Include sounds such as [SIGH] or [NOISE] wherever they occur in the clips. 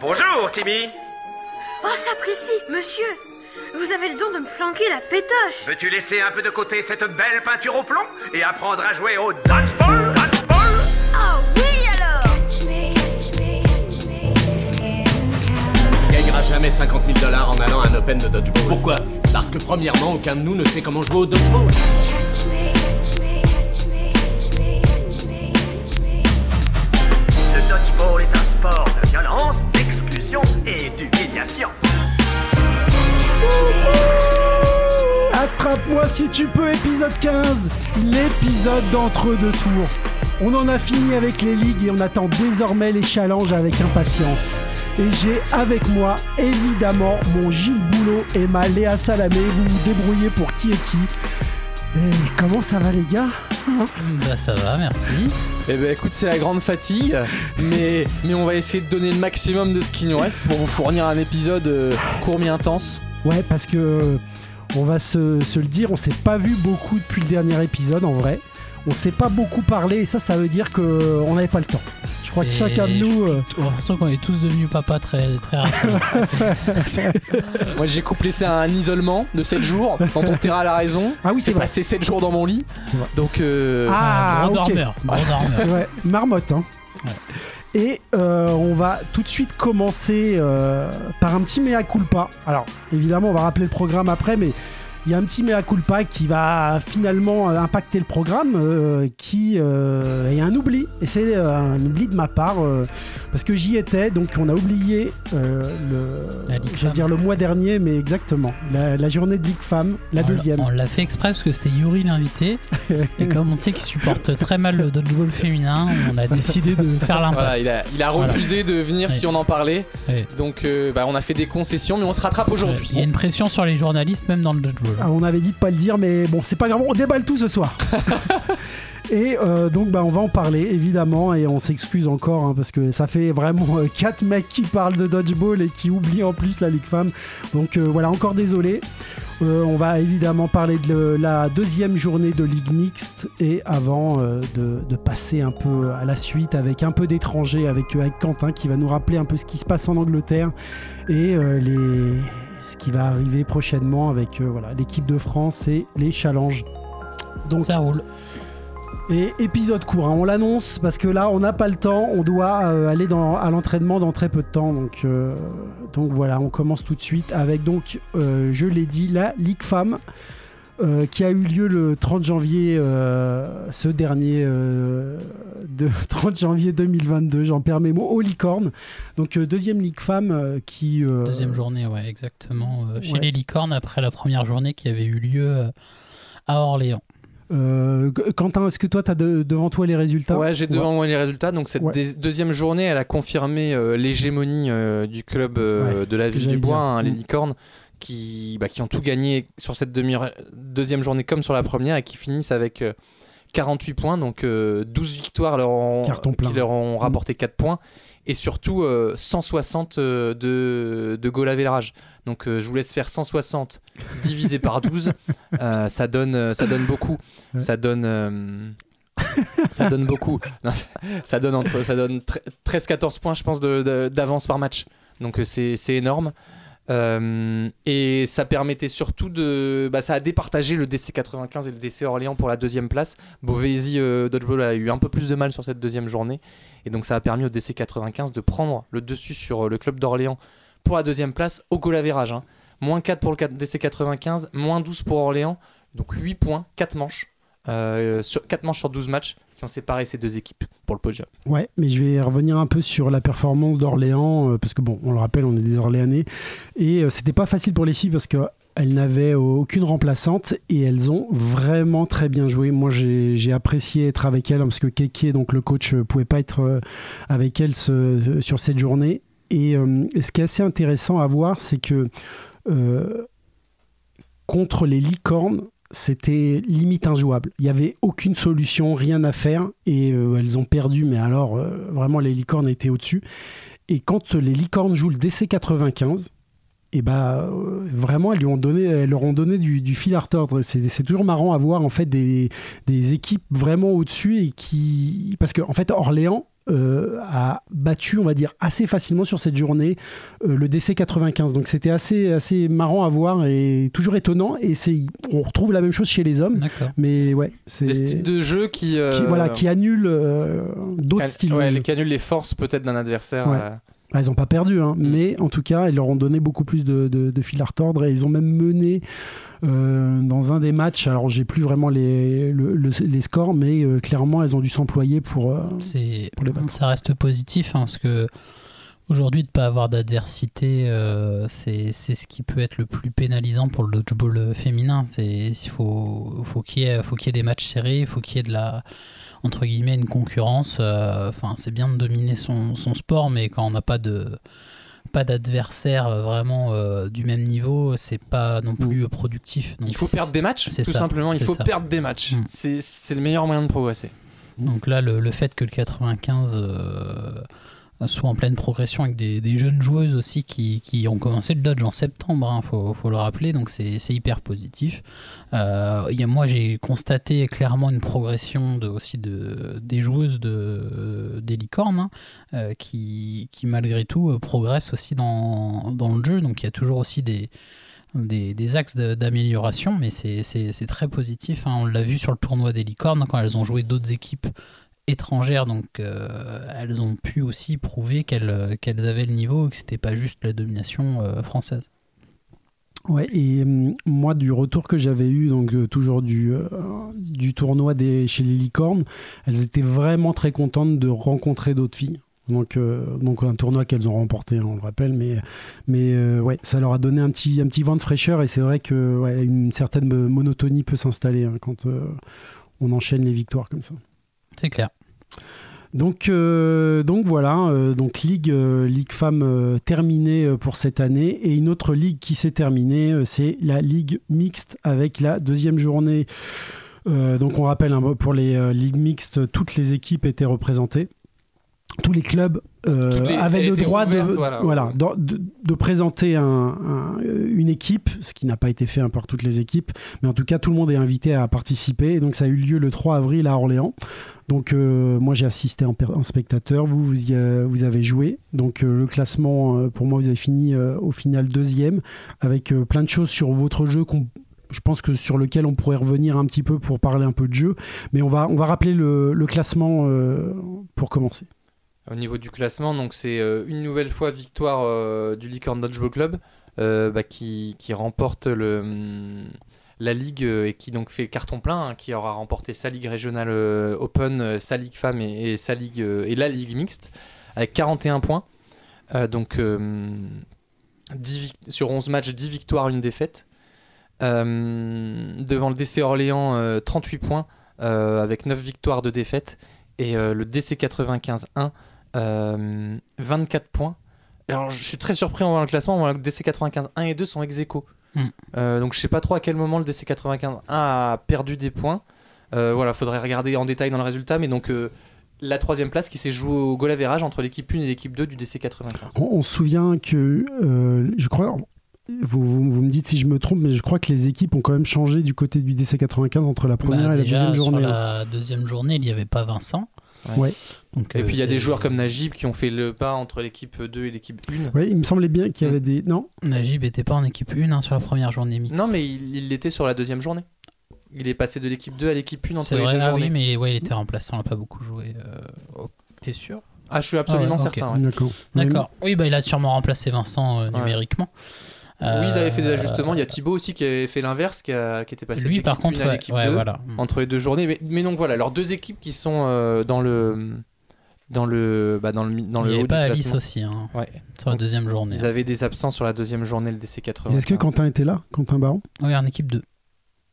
Bonjour, Timmy. Oh, s'apprécie, monsieur. Vous avez le don de me flanquer la pétoche. Veux-tu laisser un peu de côté cette belle peinture au plomb et apprendre à jouer au dodgeball Dodgeball? Oh oui alors On gagnera jamais 50 000 dollars en allant à un Open de dodgeball. Pourquoi? Parce que premièrement, aucun de nous ne sait comment jouer au dodgeball. Le et d'humiliation. Attrape-moi si tu peux, épisode 15, l'épisode d'entre deux tours. On en a fini avec les ligues et on attend désormais les challenges avec impatience. Et j'ai avec moi, évidemment, mon Gilles Boulot et ma Léa Salamé. Vous vous débrouillez pour qui est qui. Et comment ça va les gars? Bah ça va, merci. Eh ben écoute, c'est la grande fatigue, mais, mais on va essayer de donner le maximum de ce qui nous reste pour vous fournir un épisode euh, court mais intense. Ouais, parce que euh, on va se, se le dire, on s'est pas vu beaucoup depuis le dernier épisode en vrai. On s'est pas beaucoup parlé et ça, ça veut dire que on n'avait pas le temps. Je crois que chacun de nous. euh, J'ai l'impression qu'on est tous devenus papa très, très. [LAUGHS] [LAUGHS] Moi j'ai couplé ça à un isolement de 7 jours dans ton terrain à la raison. Ah oui, c'est passé 7 jours dans mon lit. Donc euh, Ah, gros ok. dormeur. Gros dormeur. Ouais, marmotte. Hein. Et euh, on va tout de suite commencer euh, par un petit mea culpa. Alors, évidemment, on va rappeler le programme après, mais il y a un petit mea culpa qui va finalement euh, impacter le programme, euh, qui euh, est un oubli. Et c'est euh, un oubli de ma part, euh, parce que j'y étais, donc on a oublié euh, le, dire le mois dernier, mais exactement, la, la journée de Ligue Femme, la On deuxième. On l'a fait exprès parce que c'était Yuri l'invité. [LAUGHS] et comme on sait qu'il supporte très mal le dodgeball féminin, on a décidé de faire voilà, l'impasse. il a, il a Voilà. refusé de venir Ouais. si on en parlait. Ouais. Donc euh, bah, on a fait des concessions, mais on se rattrape aujourd'hui. Il y a une pression sur les journalistes, même dans le dodgeball. Ah, on avait dit de pas le dire, mais bon, c'est pas grave, on déballe tout ce soir. [LAUGHS] et euh, donc, bah, on va en parler, évidemment, et on s'excuse encore, hein, parce que ça fait vraiment 4 mecs qui parlent de dodgeball et qui oublient en plus la Ligue Femme. Donc euh, voilà, encore désolé. Euh, on va évidemment parler de la deuxième journée de Ligue Mixte, et avant euh, de, de passer un peu à la suite avec un peu d'étrangers, avec, euh, avec Quentin qui va nous rappeler un peu ce qui se passe en Angleterre et euh, les ce qui va arriver prochainement avec euh, voilà l'équipe de France et les challenges. Donc Ça roule. et épisode court, hein, on l'annonce parce que là on n'a pas le temps, on doit euh, aller dans, à l'entraînement dans très peu de temps. Donc euh, donc voilà, on commence tout de suite avec donc euh, je l'ai dit la Ligue Femmes. Euh, qui a eu lieu le 30 janvier, euh, ce dernier euh, de [LAUGHS] 30 janvier 2022, j'en perds mes mots, au Licorne. Donc euh, deuxième Ligue Femmes euh, qui... euh, Deuxième journée, ouais, exactement. euh, chez ouais. les licornes, après la première journée qui avait eu lieu euh, à Orléans. Euh, Qu- Quentin, est-ce que toi, tu as devant toi les résultats? Ouais, j'ai devant moi les résultats. Donc cette Ouais. deuxième journée, elle a confirmé euh, l'hégémonie euh, du club euh, Ouais, de la ville du Bois, hein, les Mm. licornes, qui, bah, qui ont tout gagné sur cette demi deuxième journée comme sur la première et qui finissent avec euh, 48 points, donc euh, 12 victoires leur ont- qui leur ont Mm. rapporté 4 points et surtout euh, 160 euh, de, de goal average. Donc euh, je vous laisse faire 160 [LAUGHS] divisé par 12, euh, ça, donne, euh, ça donne beaucoup. Ça donne... euh, ça donne beaucoup. Non, ça donne entre ça donne 13-14 points, je pense, d'avance par match. Donc euh, c'est c'est énorme. Euh, et ça permettait surtout de. Bah, ça a départagé le DC 95 et le DC Orléans pour la deuxième place. Beauvaisis euh, Dodgeball a eu un peu plus de mal sur cette deuxième journée. Et donc ça a permis au DC 95 de prendre le dessus sur euh, le club d'Orléans pour la deuxième place au goal average, hein. Moins 4 pour le DC 95, moins 12 pour Orléans. Donc 8 points, 4 manches. Euh, sur, 4 manches sur 12 matchs qui ont séparé ces deux équipes pour le podium. Ouais, mais je vais revenir un peu sur la performance d'Orléans, euh, parce que bon, on le rappelle, on est des Orléanais, et euh, c'était pas facile pour les filles parce que elles n'avaient aucune remplaçante et elles ont vraiment très bien joué. Moi, j'ai apprécié être avec elles parce que Keke, donc le coach, euh, pouvait pas être avec elles sur cette journée. Et, ce qui est assez intéressant à voir, c'est que contre les licornes, c'était limite injouable. Il n'y avait aucune solution, rien à faire, et euh, elles ont perdu, mais alors euh, vraiment les licornes étaient au-dessus. Et quand les licornes jouent le DC 95, et bah vraiment elles lui ont donné, elles leur ont donné du, fil à retordre. C'est toujours marrant à voir en fait des, des équipes vraiment au-dessus et qui parce que en fait Orléans euh, a battu, on va dire, assez facilement sur cette journée euh, le DC 95. Donc c'était assez, assez marrant à voir et toujours étonnant. Et c'est, on retrouve la même chose chez les hommes. D'accord. Mais ouais, c'est. Des styles de jeu qui. euh, qui, voilà, qui annule euh, d'autres can- styles ouais, de jeu. qui annulent les forces peut-être d'un adversaire. Ouais. Euh, Ah, ils n'ont pas perdu, hein, Mm. mais en tout cas, ils leur ont donné beaucoup plus de, de, de fil à retordre et ils ont même mené euh, dans un des matchs. Alors, j'ai plus vraiment les, le- le- les scores, mais euh, clairement, elles ont dû s'employer pour. euh, Pour les battre. ça reste positif hein, parce que aujourd'hui de pas avoir d'adversité, euh, c'est, ce qui peut être le plus pénalisant pour le dodgeball féminin. Il faut faut qu'il y ait faut qu'il y ait des matchs serrés, il faut qu'il y ait de la entre guillemets une concurrence. euh, Enfin, c'est bien de dominer son, son sport, mais quand on n'a pas de pas d'adversaire euh, vraiment euh, du même niveau, c'est pas non plus productif. Donc, il faut perdre des matchs, tout ça, simplement. Il faut ça. perdre des matchs. Mm. C'est c'est le meilleur moyen de progresser. Donc là, le, le fait que le 95 euh, soit en pleine progression avec des, jeunes joueuses aussi qui, qui ont commencé le dodge en septembre, il faut, faut le rappeler, donc c'est hyper positif. Euh, y a- moi, j'ai constaté clairement une progression aussi de, des joueuses de, des licornes hein, euh, qui, qui, malgré tout, euh, progressent aussi dans, dans le jeu. Donc il y a toujours aussi des, des, axes d'amélioration, mais c'est très positif. hein. On l'a vu sur le tournoi des licornes quand elles ont joué d'autres équipes étrangères, donc euh, elles ont pu aussi prouver qu'elles qu'elles avaient le niveau et que c'était pas juste la domination euh, française. Ouais, et moi, du retour que j'avais eu, donc euh, toujours du, euh, du tournoi des, chez les licornes, elles étaient vraiment très contentes de rencontrer d'autres filles. Donc, euh, donc un tournoi qu'elles ont remporté, hein, on le rappelle, mais, mais euh, ouais, ça leur a donné un petit, un petit vent de fraîcheur et c'est vrai que ouais, une certaine euh, monotonie peut s'installer hein, quand euh, on enchaîne les victoires comme ça. C'est clair. Donc, euh, donc voilà, euh, donc ligue, euh, ligue femmes terminée pour cette année et une autre ligue qui s'est terminée, c'est la ligue mixte avec la deuxième journée. Donc on rappelle hein, pour les ligues mixtes, toutes les équipes étaient représentées. Tous les clubs euh, les- avaient le droit de, ouverte, voilà. voilà, de, de- de présenter un- un- une équipe, ce qui n'a pas été fait hein, par toutes les équipes, mais en tout cas tout le monde est invité à participer. Et donc ça a eu lieu le 3 avril à Orléans. Donc euh, moi j'ai assisté en, spectateur, vous vous, y a- vous avez joué. Donc euh, le classement pour moi vous avez fini au final deuxième avec plein de choses sur votre jeu qu'on je pense que sur lequel on pourrait revenir un petit peu pour parler un peu de jeu, mais on va, on va rappeler le, le classement euh, pour commencer. Au niveau du classement, donc c'est euh, une nouvelle fois victoire euh, du Licorne Dodgeball Club euh, bah, qui, remporte hum, la ligue et qui donc fait carton plein, hein, qui aura remporté sa ligue régionale Open, sa ligue femmes et, sa ligue et la ligue mixte avec 41 points. Donc euh, 10 vic- sur 11 matchs, 10 victoires, une défaite. Devant le DC Orléans, euh, 38 points avec 9 victoires, de défaites. Et le DC 95 1, euh, 24 points. Alors je suis très surpris en voyant le classement, on voit que DC 95 1 et 2 sont ex aequo. Mm. Euh, donc je sais pas trop à quel moment le DC 95 1 a perdu des points. Euh, voilà, faudrait regarder en détail dans le résultat, mais donc euh, la troisième place qui s'est jouée au goal average entre l'équipe 1 et l'équipe 2 du DC 95. On, on se souvient que, euh, je crois, vous, vous, vous me dites si je me trompe, mais je crois que les équipes ont quand même changé du côté du DC95 entre la première Bah, et la déjà, deuxième journée. Sur hein. la deuxième journée, il n'y avait pas Vincent. Ouais. Donc, Et euh, puis il y a c'est- des joueurs comme Najib qui ont fait le pas entre l'équipe 2 et l'équipe 1. Ouais, il me semblait bien qu'il y avait des. Non? Najib n'était pas en équipe 1 hein, sur la première journée mixte. Non, mais il l'était sur la deuxième journée. Il est passé de l'équipe 2 à l'équipe 1 entre c'est les vrai. deux Ah journées. oui, mais ouais, il était remplaçant, il n'a pas beaucoup joué. Euh, oh, T'es sûr? Ah, je suis absolument Ah ouais, certain. ouais. D'accord. D'accord. Oui, bah, il a sûrement remplacé Vincent euh, Ouais. Oui, ils avaient fait des Euh, ajustements. Il y a Thibaut aussi qui avait fait l'inverse, qui, était passé de Lui, l'équipe par contre, 1 à l'équipe ouais, 2 voilà. entre les deux journées. Mais, mais donc voilà, leurs deux équipes qui sont euh, dans le dans le bah, dans le dans il le haut avait du pas Alice aussi hein, Ouais. sur la deuxième journée. Ils avaient des absents sur la deuxième journée, le DC 80. Et Est-ce que Quentin était là Quentin Baron Oui, en équipe 2.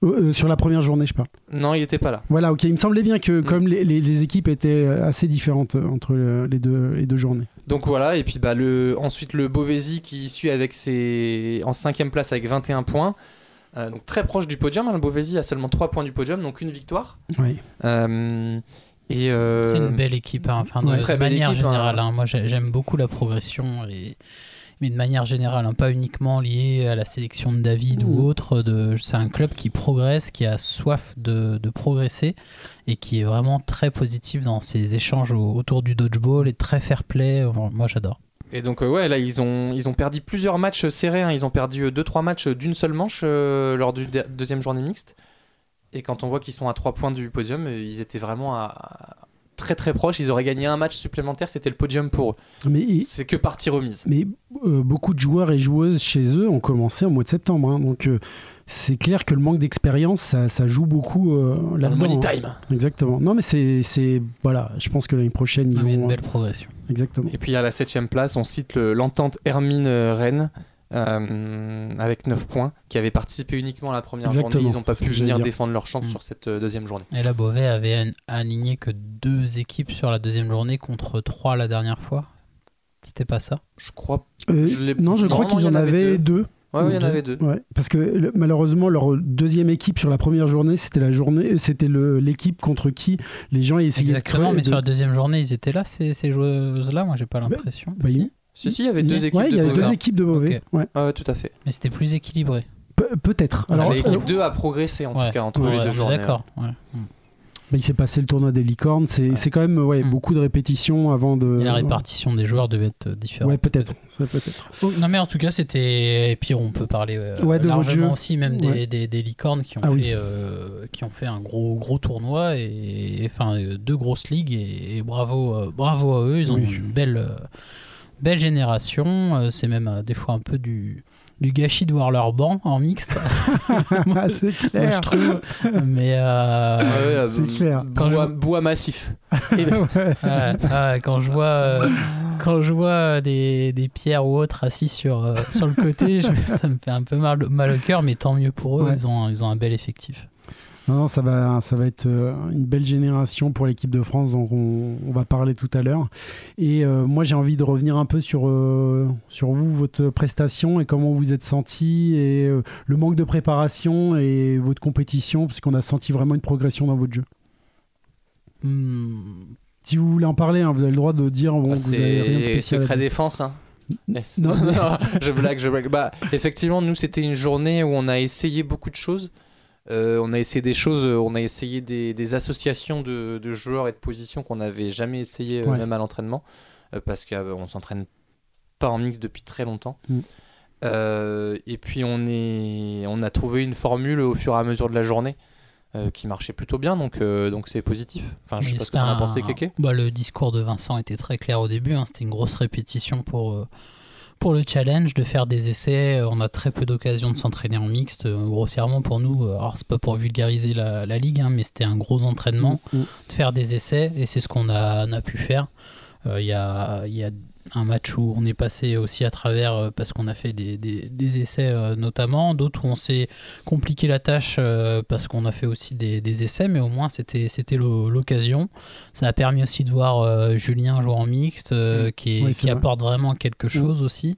Euh, euh, Sur la première journée, je parle. Non, il était pas là. Voilà, ok. Il me semblait bien que, Mm. comme les, les- les équipes étaient euh, assez différentes entre les deux, les deux journées. Donc voilà, et puis bah, le, ensuite le Beauvaisis qui suit avec ses, en cinquième place avec 21 points. Euh, donc très proche du podium, hein, le Beauvaisis a seulement 3 points du podium, donc une victoire. Oui. Euh, et euh, C'est une belle équipe, hein, enfin, de, très de belle manière équipe, hein. générale. hein. Moi, j'ai- j'aime beaucoup la progression et mais de manière générale, hein, pas uniquement lié à la sélection de David ou Mmh. autre. C'est un club qui progresse, qui a soif de, de progresser et qui est vraiment très positif dans ses échanges au- autour du dodgeball et très fair play. Moi, j'adore. Et donc, euh, ouais, là, ils ont, ils ont perdu plusieurs matchs serrés. hein. Ils ont perdu 2-3 matchs d'une seule manche euh, lors du de- deuxième journée mixte. Et quand on voit qu'ils sont à 3 points du podium, euh, ils étaient vraiment à... très très proches. Ils auraient gagné un match supplémentaire, c'était le podium pour eux. Mais, C'est que partie remise. mais euh, beaucoup de joueurs et joueuses chez eux ont commencé au mois de septembre. hein. donc euh, c'est clair que le manque d'expérience, ça, ça joue beaucoup euh, Dans le money hein. time. Exactement. Non, mais c'est, c'est voilà. Je pense que l'année prochaine ils Ah, vont une belle progression. exactement. Et puis à la 7ème place, on cite le- l'entente Hermine euh, Rennes. Euh, avec 9 points, qui avait participé uniquement à la première Exactement, journée. Ils n'ont pas pu venir défendre leur chance Mm. sur cette euh, deuxième journée. Et là, Beauvais avait aligné que deux équipes sur la deuxième journée contre trois la dernière fois. C'était pas ça? Je crois. Euh, Je l'ai- non, je crois qu'ils en avaient deux. Ouais, ouais, il y en Deux. avait deux. Ouais, parce que le- malheureusement leur deuxième équipe sur la première journée, c'était la journée, euh, c'était le- l'équipe contre qui les gens essayaient Exactement, de mais creuser- sur la deuxième journée, ils étaient là, ces, ces joueuses-là Moi, j'ai pas l'impression. Bah, il- Si, si, il y avait deux équipes ouais, il y de avait Beauvais. deux équipes de Beauvais. Ok. Ouais. Ouais, ouais, tout à fait. Mais c'était plus équilibré. Pe- peut-être. Alors, Alors, euh, l'équipe 2 a progressé en Ouais. tout cas entre Ouais, les deux journées. D'accord. ouais. bah, il s'est passé le tournoi des licornes. C'est Ouais. c'est quand même ouais, Mm. beaucoup de répétitions avant de. Et la répartition des joueurs devait être différente. Ouais, peut-être. Ça peut-être. Oh, Non mais en tout cas c'était et puis on peut parler euh, Ouais, de largement aussi même des, Ouais. des, des licornes qui ont Ah fait oui. euh, qui ont fait un gros gros tournoi et, et, enfin euh, deux grosses ligues et, et bravo euh, bravo à eux ils ont Oui. une belle euh, belle génération Euh, c'est même euh, des fois un peu du du gâchis de voir leur banc en mixte [LAUGHS] [LAUGHS] Ah, c'est moi, clair. je trouve mais euh, Ouais, ouais, C'est clair. Quand Bois, je- bois massif. [LAUGHS] Ouais, quand je vois euh, quand je vois des, des pierres ou autres assis sur, euh, sur le côté, je- ça me fait un peu mal, mal au cœur, mais tant mieux pour eux, Ouais. ils, ont, ils ont un bel effectif. Non, non, ça va, ça va être euh, une belle génération pour l'équipe de France, dont on, on va parler tout à l'heure. Et euh, moi, j'ai envie de revenir un peu sur, euh, sur vous, votre prestation et comment vous êtes senti et euh, le manque de préparation et votre compétition, parce qu'on a senti vraiment une progression dans votre jeu. Hmm, Si vous voulez en parler, hein, vous avez le droit de dire bon, Ah, que vous avez rien de spécial. secret défense. Hein. [LAUGHS] Non, je blague, je blague. Bah, effectivement, nous, c'était une journée où on a essayé beaucoup de choses. Euh, on a essayé des choses, euh, on a essayé des, des associations de, de joueurs et de positions qu'on n'avait jamais essayé, euh, Ouais. même à l'entraînement, parce qu'on s'entraîne pas en mix depuis très longtemps. Mm. Euh, et puis on, est, on a trouvé une formule au fur et à mesure de la journée euh, qui marchait plutôt bien, donc euh, donc c'est positif. Enfin, je sais pas ce que c'était t'en as pensé, Kéké. bah, Le discours de Vincent était très clair au début, hein, c'était une grosse répétition pour, pour le challenge de faire des essais. Euh, On a très peu d'occasions de s'entraîner en mixte, euh, grossièrement pour nous. euh, Alors, c'est pas pour vulgariser la, la ligue, hein, mais c'était un gros entraînement. Mm, mm. de faire des essais et c'est ce qu'on a, pu faire. Euh, Il y, a, il y a un match où on est passé aussi à travers euh, parce qu'on a fait des, des- des essais euh, notamment, d'autres où on s'est compliqué la tâche euh, parce qu'on a fait aussi des, des essais, mais au moins c'était c'était l'o- l'occasion. Ça a permis aussi de voir Julien jouer en mixte euh, qui, Oui, qui vrai. apporte vraiment quelque chose aussi.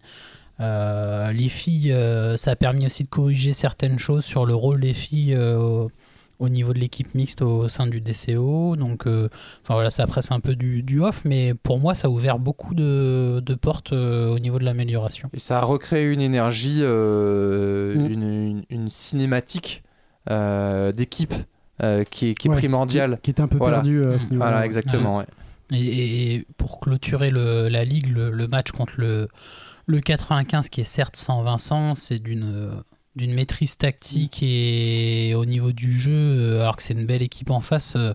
Les filles, ça a permis aussi de corriger certaines choses sur le rôle des filles au- au niveau de l'équipe mixte au sein du DCO. Donc, euh, enfin voilà, ça après c'est un peu du, du off, mais pour moi, ça a ouvert beaucoup de, de portes euh, au niveau de l'amélioration. Et ça a recréé une énergie, euh, Mm. une, une- une cinématique euh, d'équipe euh, qui, est- est primordiale. Qui, qui était un peu Voilà. perdu euh, à ce Mm. niveau-là. Voilà, ouais. exactement. ouais. Et, et pour clôturer le- la ligue, le, le match contre le, le 95, qui est certes sans Vincent, c'est d'une d'une maîtrise tactique et au niveau du jeu, euh, alors que c'est une belle équipe en face. euh,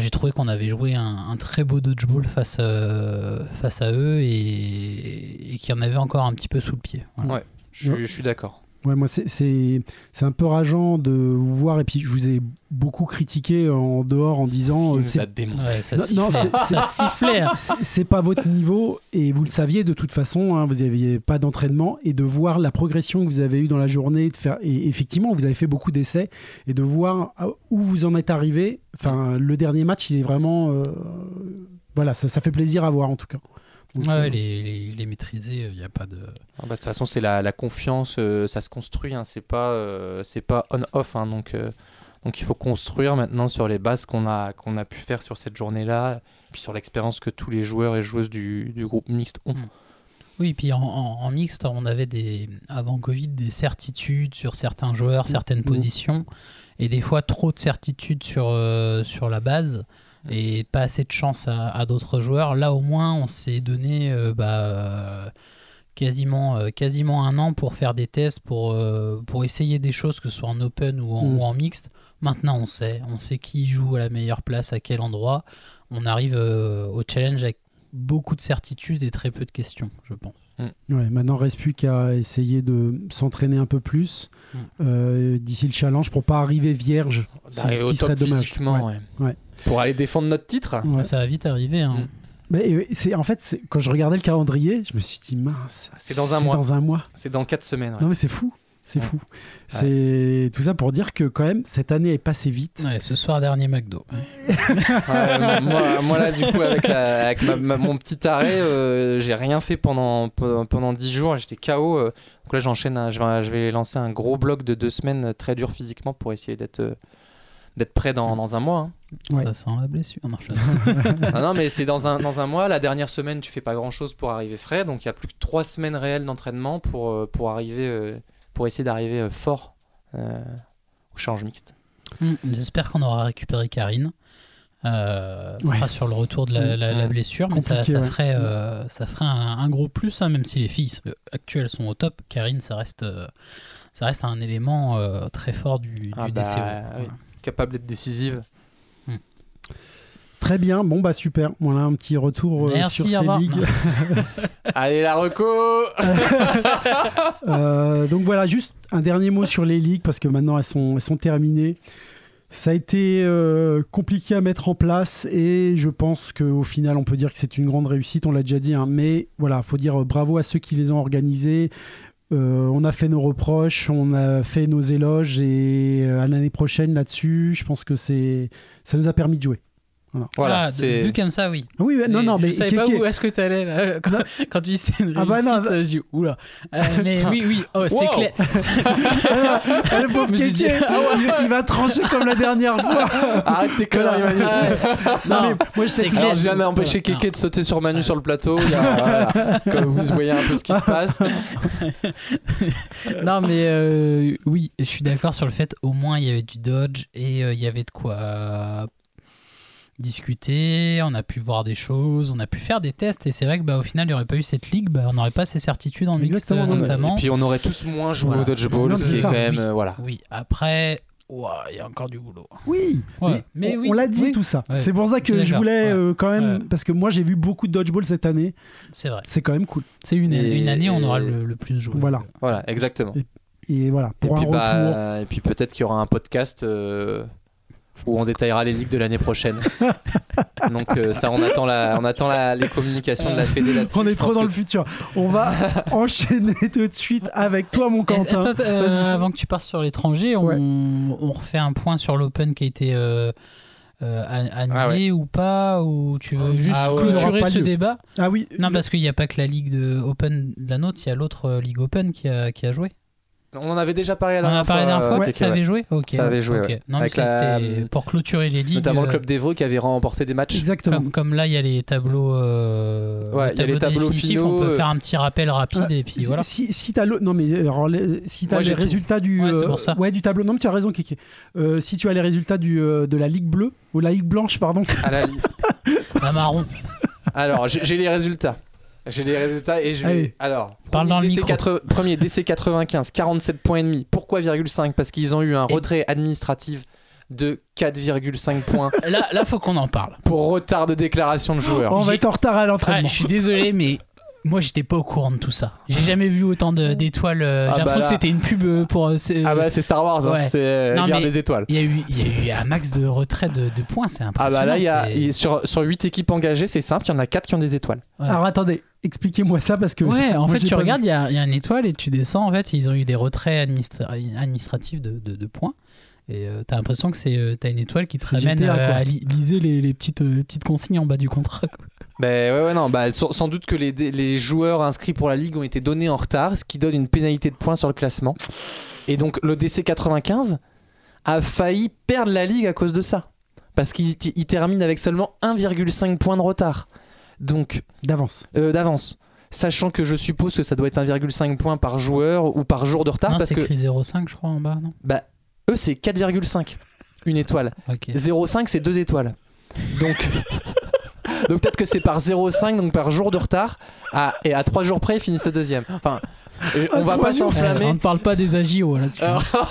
j'ai trouvé qu'on avait joué un, très beau dodgeball face, euh, à eux et, qu'il y en avait encore un petit peu sous le pied. Ouais. Je suis d'accord. Ouais, moi, c'est- c'est c'est un peu rageant de vous voir. Et puis, je vous ai beaucoup critiqué en dehors en disant euh, nous c'est a démonté. Ouais, ça Non, non, sifflait. c'est- ça sifflait. c'est pas votre niveau et vous le saviez de toute façon, hein, vous n'aviez pas d'entraînement et de voir la progression que vous avez eue dans la journée, de faire, et effectivement vous avez fait beaucoup d'essais et de voir à- où vous en êtes arrivé. Enfin, le dernier match, il est vraiment, euh, voilà, ça, ça fait plaisir à voir en tout cas. Donc, Ouais, euh, les, les, les maîtriser, il n'y a pas de. Ah bah, de toute façon, c'est la, la confiance, euh, ça se construit. Hein, c'est pas, euh, c'est pas on-off. hein, donc, euh, donc, il faut construire maintenant sur les bases qu'on a, qu'on a pu faire sur cette journée-là, puis sur l'expérience que tous les joueurs et joueuses du, du groupe mixte ont. Mm. Oui, puis en, en- en mixte, on avait des, avant Covid des certitudes sur certains joueurs, certaines Mhm. positions, et des fois trop de certitudes sur, euh, sur la base, et pas assez de chance à, à d'autres joueurs. Là, au moins, on s'est donné euh, bah, euh, quasiment, euh, quasiment un an pour faire des tests, pour, euh, pour essayer des choses, que ce soit en open ou en, Mhm. ou en mixte. Maintenant, on sait, on sait qui joue à la meilleure place, à quel endroit. On arrive au challenge avec beaucoup de certitudes et très peu de questions, je pense. Ouais, maintenant, reste plus qu'à essayer de s'entraîner un peu plus Mm. euh, d'ici le challenge pour pas arriver vierge. C'est D'arriver ce au qui top serait dommage. physiquement, Ouais. ouais. Ouais. Pour aller défendre notre titre. Ouais. Ça va vite arriver. Hein. Mm. Mais euh, c'est en fait, quand je regardais le calendrier, je me suis dit mince. C'est dans un mois. Dans un mois. C'est dans 4 semaines. ouais. Non mais c'est fou. C'est Ouais. fou. C'est tout ça pour dire que quand même cette année est passée vite. Ouais, ce soir, dernier McDo. Ouais, moi, moi, là, du coup, avec, la- avec ma- ma- mon petit arrêt, euh, j'ai rien fait pendant, pendant, 10 jours. J'étais KO. euh, donc là, j'enchaîne. Je vais, je vais lancer un gros bloc de deux semaines très dur physiquement pour essayer d'être euh, d'être prêt dans, dans un mois. hein. Ouais. Ça sent la blessure. Non, je- Ah non, mais c'est dans un, dans un mois. La dernière semaine, tu fais pas grand chose pour arriver frais. Donc il y a plus que 3 semaines réelles d'entraînement pour, pour, arriver, euh, pour essayer d'arriver euh, fort euh, au change mixte. Mm, J'espère qu'on aura récupéré Karine. Euh, ça Ouais. sera sur le retour de la, la- la Mm. blessure, mais ça, Compliqué, ça ouais. ferait, euh, ça ferait un, un gros plus, hein, même si les filles actuelles sont au top. Karine, ça reste, euh, ça reste un élément euh, très fort du, du Ah bah, DCO. oui. Capable d'être décisive. Très bien. Bon bah super. Voilà un petit retour euh, Merci, sur ces [LAUGHS] ligues. Allez, la reco [LAUGHS] Euh, donc voilà, juste un dernier mot sur les ligues parce que maintenant elles sont, elles sont terminées. Ça a été euh, compliqué à mettre en place et je pense qu'au final on peut dire que c'est une grande réussite, on l'a déjà dit, hein. mais voilà, faut dire euh, bravo à ceux qui les ont organisés. Euh, on a fait nos reproches, on a fait nos éloges et euh, à l'année prochaine là-dessus, je pense que c'est ça nous a permis de jouer. Voilà, Ah, c'est. vu comme ça, oui. Oui, non, non, mais je savais pas où est-ce que tu allais là. Quand, quand tu dis c'est une Ah bah non, réussite, bah- je dis oula. Euh, mais oui, oui, oh, c'est Wow. clair. [LAUGHS] Ah, le pauvre dit, Kéké, ah il, il va trancher comme la dernière [LAUGHS] fois. Arrête tes conneries, Manu. Ah, Non, Non, mais moi je sais que clair. Alors, j'ai jamais empêché. Kéké de sauter sur Manu sur le plateau. Il y a- [LAUGHS] voilà, comme vous voyez un peu ce qui se passe. non, mais euh, oui, je suis d'accord sur le fait au moins il y avait du dodge et euh, il y avait de quoi euh, discuter. On a pu voir des choses, on a pu faire des tests. Et c'est vrai que bah, au final, il n'y aurait pas eu cette ligue, bah, on n'aurait pas ces certitudes en mixte Exactement, non, mais- notamment. Et puis on aurait tous moins joué Voilà. au dodgeball, Non, ce qui est quand même. oui. euh, voilà. Oui, après, il y a encore du boulot. Oui, Ouais, mais, mais on, oui, on l'a dit oui. tout ça. Ouais. C'est pour ça que je voulais Ouais. euh, quand même, Ouais. parce que moi j'ai vu beaucoup de dodgeball cette année. C'est vrai. C'est quand même cool. C'est une, Et- une année où on aura le, le plus joué. Voilà. Voilà, exactement. Et voilà, Et puis, bah, et puis peut-être qu'il y aura un podcast euh, où on détaillera les ligues de l'année prochaine. [LAUGHS] Donc euh, ça, on attend, la, on attend la- les communications de la Fédé là-dessus. On est trop dans que le futur. On va [LAUGHS] enchaîner tout de suite avec toi, mon Quentin. attends, euh, avant que tu partes sur l'étranger, on, Ouais. on refait un point sur l'Open qui a été euh, an- annulé Ah ouais. ou pas Ou tu veux juste Ah ouais, clôturer ce lieu. débat? Ah oui. Non, parce qu'il n'y a pas que la Ligue de Open de la nôtre, il y a l'autre euh, Ligue Open qui a, qui a joué. On en avait déjà parlé la On en dernière a parlé la dernière fois, euh, que Kéké, ça ouais. avait joué Ok. Ça avait joué, ok. ouais. Non, mais Avec la- c'était pour clôturer les ligues. Notamment le euh, club d'Evreux qui avait remporté des matchs. Exactement. Comme, comme là, il y a les tableaux. euh, Ouais, il y a les tableaux finaux, On peut euh, faire un petit rappel rapide Ah, et puis voilà. Si, si t'as le, non mais alors, les- si t'as Moi, les tout. résultats du, Ouais, c'est euh, pour ça. ouais du tableau, non mais tu as raison Kéké. Euh, si tu as les résultats du euh, de la Ligue bleue ou la Ligue blanche pardon. À la- [LAUGHS] La marron. Alors, j'ai les résultats. J'ai les résultats et je vais. Allez. Alors, Parle dans le DC micro. 80 premier DC 95, 47 points et demi. Pourquoi 5 Parce qu'ils ont eu un Et- retrait administratif de 4,5 points Là, là, faut qu'on en parle. pour retard de déclaration de joueurs. On va être en retard à Ah, l'entraînement. je suis désolé, mais moi, j'étais pas au courant de tout ça. J'ai jamais vu autant d'étoiles. euh, Ah J'ai bah l'impression là. que c'était une pub euh, pour. euh, c'est- Ah bah c'est Star Wars, hein. Ouais. c'est euh, Non, Guerre mais- des étoiles. Il y, a eu, il y a eu un max de retrait de, de points, c'est Ah impressionnant. bah là, il y a, c'est- sur, sur 8 équipes engagées, c'est simple, il y en a 4 qui ont des étoiles. Ouais. Alors attendez, expliquez-moi ça parce que Ouais, en moi, fait, tu regardes, il y a, il y a une étoile et tu descends. En fait, ils ont eu des retraits administra- administratifs de, de- de points. Et euh, t'as l'impression que c'est euh, t'as une étoile qui te C'est ramène GTA, euh, à li- liser les, les petites, euh, les petites consignes en bas du contrat. quoi. Bah ouais, ouais, non, bah sans, sans doute que les, les joueurs inscrits pour la ligue ont été donnés en retard, ce qui donne une pénalité de points sur le classement. Et donc le DC 95 a failli perdre la ligue à cause de ça. Parce qu'il il termine avec seulement 1,5 points de retard. Donc, d'avance. euh, d'avance. sachant que je suppose que ça doit être 1,5 points par joueur ou par jour de retard Non, parce c'est que écrit 0,5 je crois en bas, non? Bah, eux c'est 4,5 une étoile. Ok. 0,5 c'est deux étoiles. Donc, [LAUGHS] donc peut-être que c'est par 0,5 donc par jour de retard à- et à 3 jours près ils finissent le deuxième. Enfin, on va pas. Eh, on s'enflammer. ne parle pas des agios là-dessus. Alors- [LAUGHS]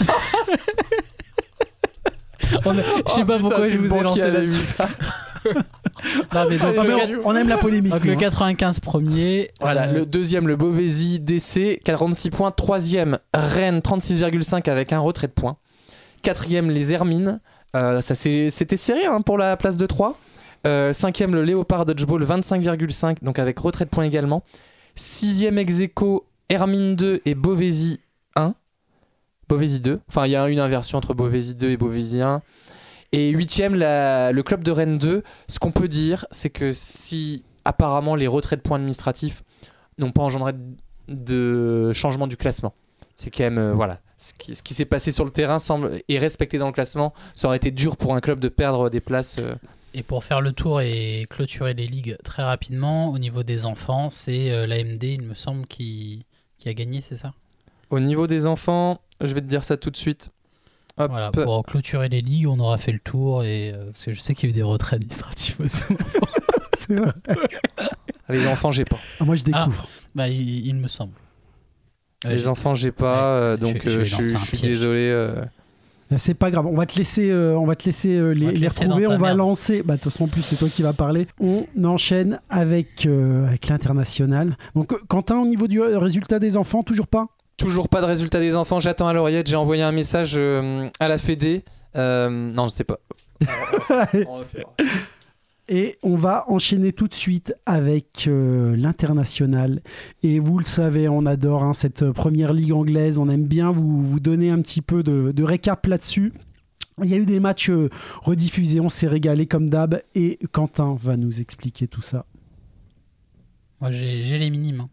On a- Je sais Oh, pas putain, pourquoi je vous ai lancé là-dessus. vue, ça. [LAUGHS] Non, mais donc, Ah, le mais on, on aime la polémique. donc le nous, hein. 95 premier. Voilà, euh, le deuxième, le Beauvaisis DC, 46 points. Troisième, Rennes, 36,5 avec un retrait de points. Quatrième, les Hermines. Euh, ça, C'était serré hein, pour la place de 3. Euh, cinquième, le Léopard Dodgeball, 25,5, donc avec retrait de points également. Sixième ex aequo, Hermine 2 et Beauvaisis 1. Beauvaisis 2. Enfin, il y a une inversion entre Beauvaisis 2 et Beauvaisis 1. Et huitième, la- le club de Rennes 2. Ce qu'on peut dire, c'est que si apparemment les retraits de points administratifs n'ont pas engendré de changement du classement, c'est quand même euh, voilà ce qui, s'est passé sur le terrain semble est respecté dans le classement. Ça aurait été dur pour un club de perdre des places. euh. Et pour faire le tour et clôturer les ligues très rapidement, au niveau des enfants, c'est euh, l'AMD, il me semble, qui, qui a gagné, c'est ça? Au niveau des enfants, je vais te dire ça tout de suite. Hop. Voilà, pour clôturer les ligues, on aura fait le tour. Et, euh, parce que je sais qu'il y a eu des retraits administratifs aussi. [LAUGHS] C'est vrai. Les enfants, j'ai pas. Ah, moi, je découvre. bah, il, il me semble. Les enfants, j'ai pas. ouais, euh, je donc je je, suis- un je suis piège. désolé. euh. C'est pas grave, on va te laisser, euh, on va te laisser euh, les, On va te les laisser retrouver. On va merde. lancer. Bah, de toute façon, en plus, c'est toi qui vas parler. On enchaîne avec, euh, avec l'international. Donc, Quentin, au niveau du résultat des enfants, toujours pas? Toujours pas de résultat des enfants. J'attends à l'oreillette. J'ai envoyé un message euh, à la Fédé. Euh, non, je sais pas. [LAUGHS] On va faire. Et on va enchaîner tout de suite avec euh, l'international. Et vous le savez, on adore hein, cette première ligue anglaise. On aime bien vous, vous donner un petit peu de, récap là-dessus. Il y a eu des matchs euh, rediffusés, on s'est régalé comme d'hab. Et Quentin va nous expliquer tout ça. Moi, j'ai j'ai les minimes. hein.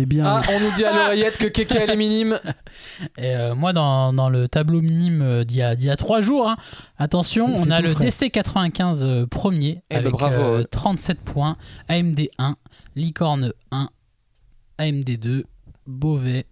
Eh bien, Ah, on nous dit à l'oreillette que Keke elle est [LAUGHS] minime. Et euh, moi, dans, dans le tableau minime euh, d'il y, a- d'il y a trois jours, hein, attention, C'est- on a le frais. DC95 euh, premier Eh ben, avec bravo, euh, ouais. 37 points, AMD 1, Licorne 1, AMD 2, Beauvais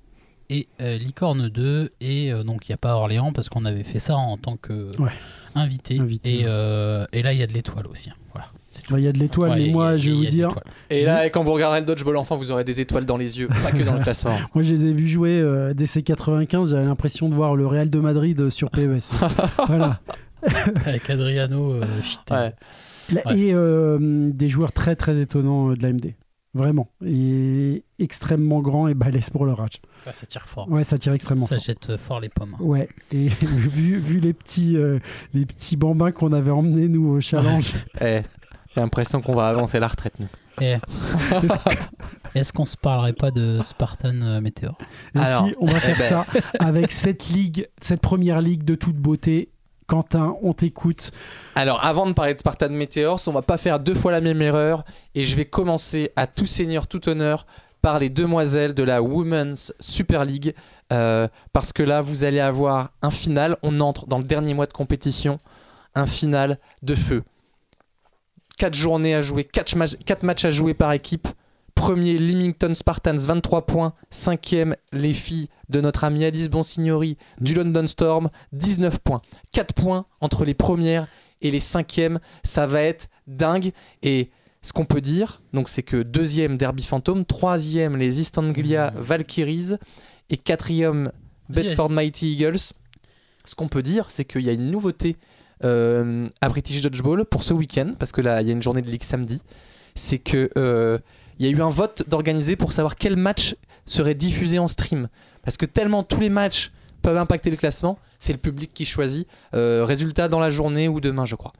et euh, Licorne 2. Et euh, donc, il n'y a pas Orléans parce qu'on avait fait ça en tant que Ouais. invité. Invité, et, ouais. et là, il y a de l'étoile aussi. hein. Voilà. Tout. il y a de l'étoile, Ouais, mais moi, je vais vous dire. Et là, quand vous regarderez le dodgeball enfant, vous aurez des étoiles dans les yeux, pas que dans le classement. [LAUGHS] moi, je les ai vus jouer euh, DC 95. J'avais l'impression de voir le Real de Madrid euh, sur PES. [LAUGHS] voilà. [LAUGHS] Avec Adriano euh, cheaté. Ouais. Là, Ouais. Et euh, des joueurs très très étonnants euh, de l'AMD. Vraiment. Et extrêmement grands et balèzes pour leur âge. Ouais, ça tire fort. Ouais, ça tire extrêmement Ça fort. jette euh, fort les pommes. hein. Ouais, et vu, vu les petits euh, les petits bambins qu'on avait emmenés nous au challenge, Eh, j'ai l'impression qu'on va avancer la retraite. nous. Et- [LAUGHS] Est-ce qu'on se parlerait pas de Spartan euh, Meteor et Alors, si on va eh faire ben. ça avec cette ligue, cette première ligue de toute beauté. Quentin, on t'écoute. Alors, avant de parler de Spartan Meteors, on va pas faire deux fois la même erreur. Et je vais commencer à tout seigneur, tout honneur par les demoiselles de la Women's Super League. Euh, parce que là, vous allez avoir un final. On entre dans le dernier mois de compétition. Un final de feu. 4 journées à jouer, 4, matchs à jouer par équipe. Premier, Leamington Spartans, 23 points. Cinquième, les filles de notre ami Alice Bonsignori du London Storm, 19 points. 4 points entre les premières et les cinquièmes. Ça va être dingue. Et ce qu'on peut dire, donc, c'est que deuxième, Derby Phantom. Troisième, les East Anglia Valkyries. Et quatrième, Bedford Mighty Eagles. Ce qu'on peut dire, c'est qu'il y a une nouveauté euh, à British Dodgeball pour ce week-end, parce que là, il y a une journée de ligue samedi. C'est que euh, il y a eu un vote d'organiser pour savoir quel match serait diffusé en stream. Parce que tellement tous les matchs peuvent impacter le classement, c'est le public qui choisit. Euh, résultat dans la journée ou demain, je crois.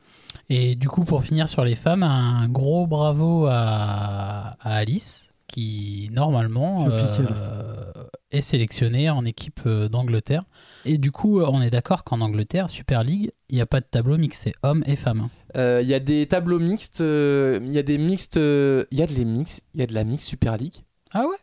Et du coup, pour finir sur les femmes, un gros bravo à Alice, qui normalement euh, est sélectionnée en équipe euh, d'Angleterre. Et du coup, euh, on est d'accord qu'en Angleterre, Super League, il n'y a pas de tableau mixte, c'est hommes et femmes. Euh, Il y a des tableaux mixtes, euh, il y a des mixtes, euh, il y a de les mix, il y a de la mix Super League. Ah ouais?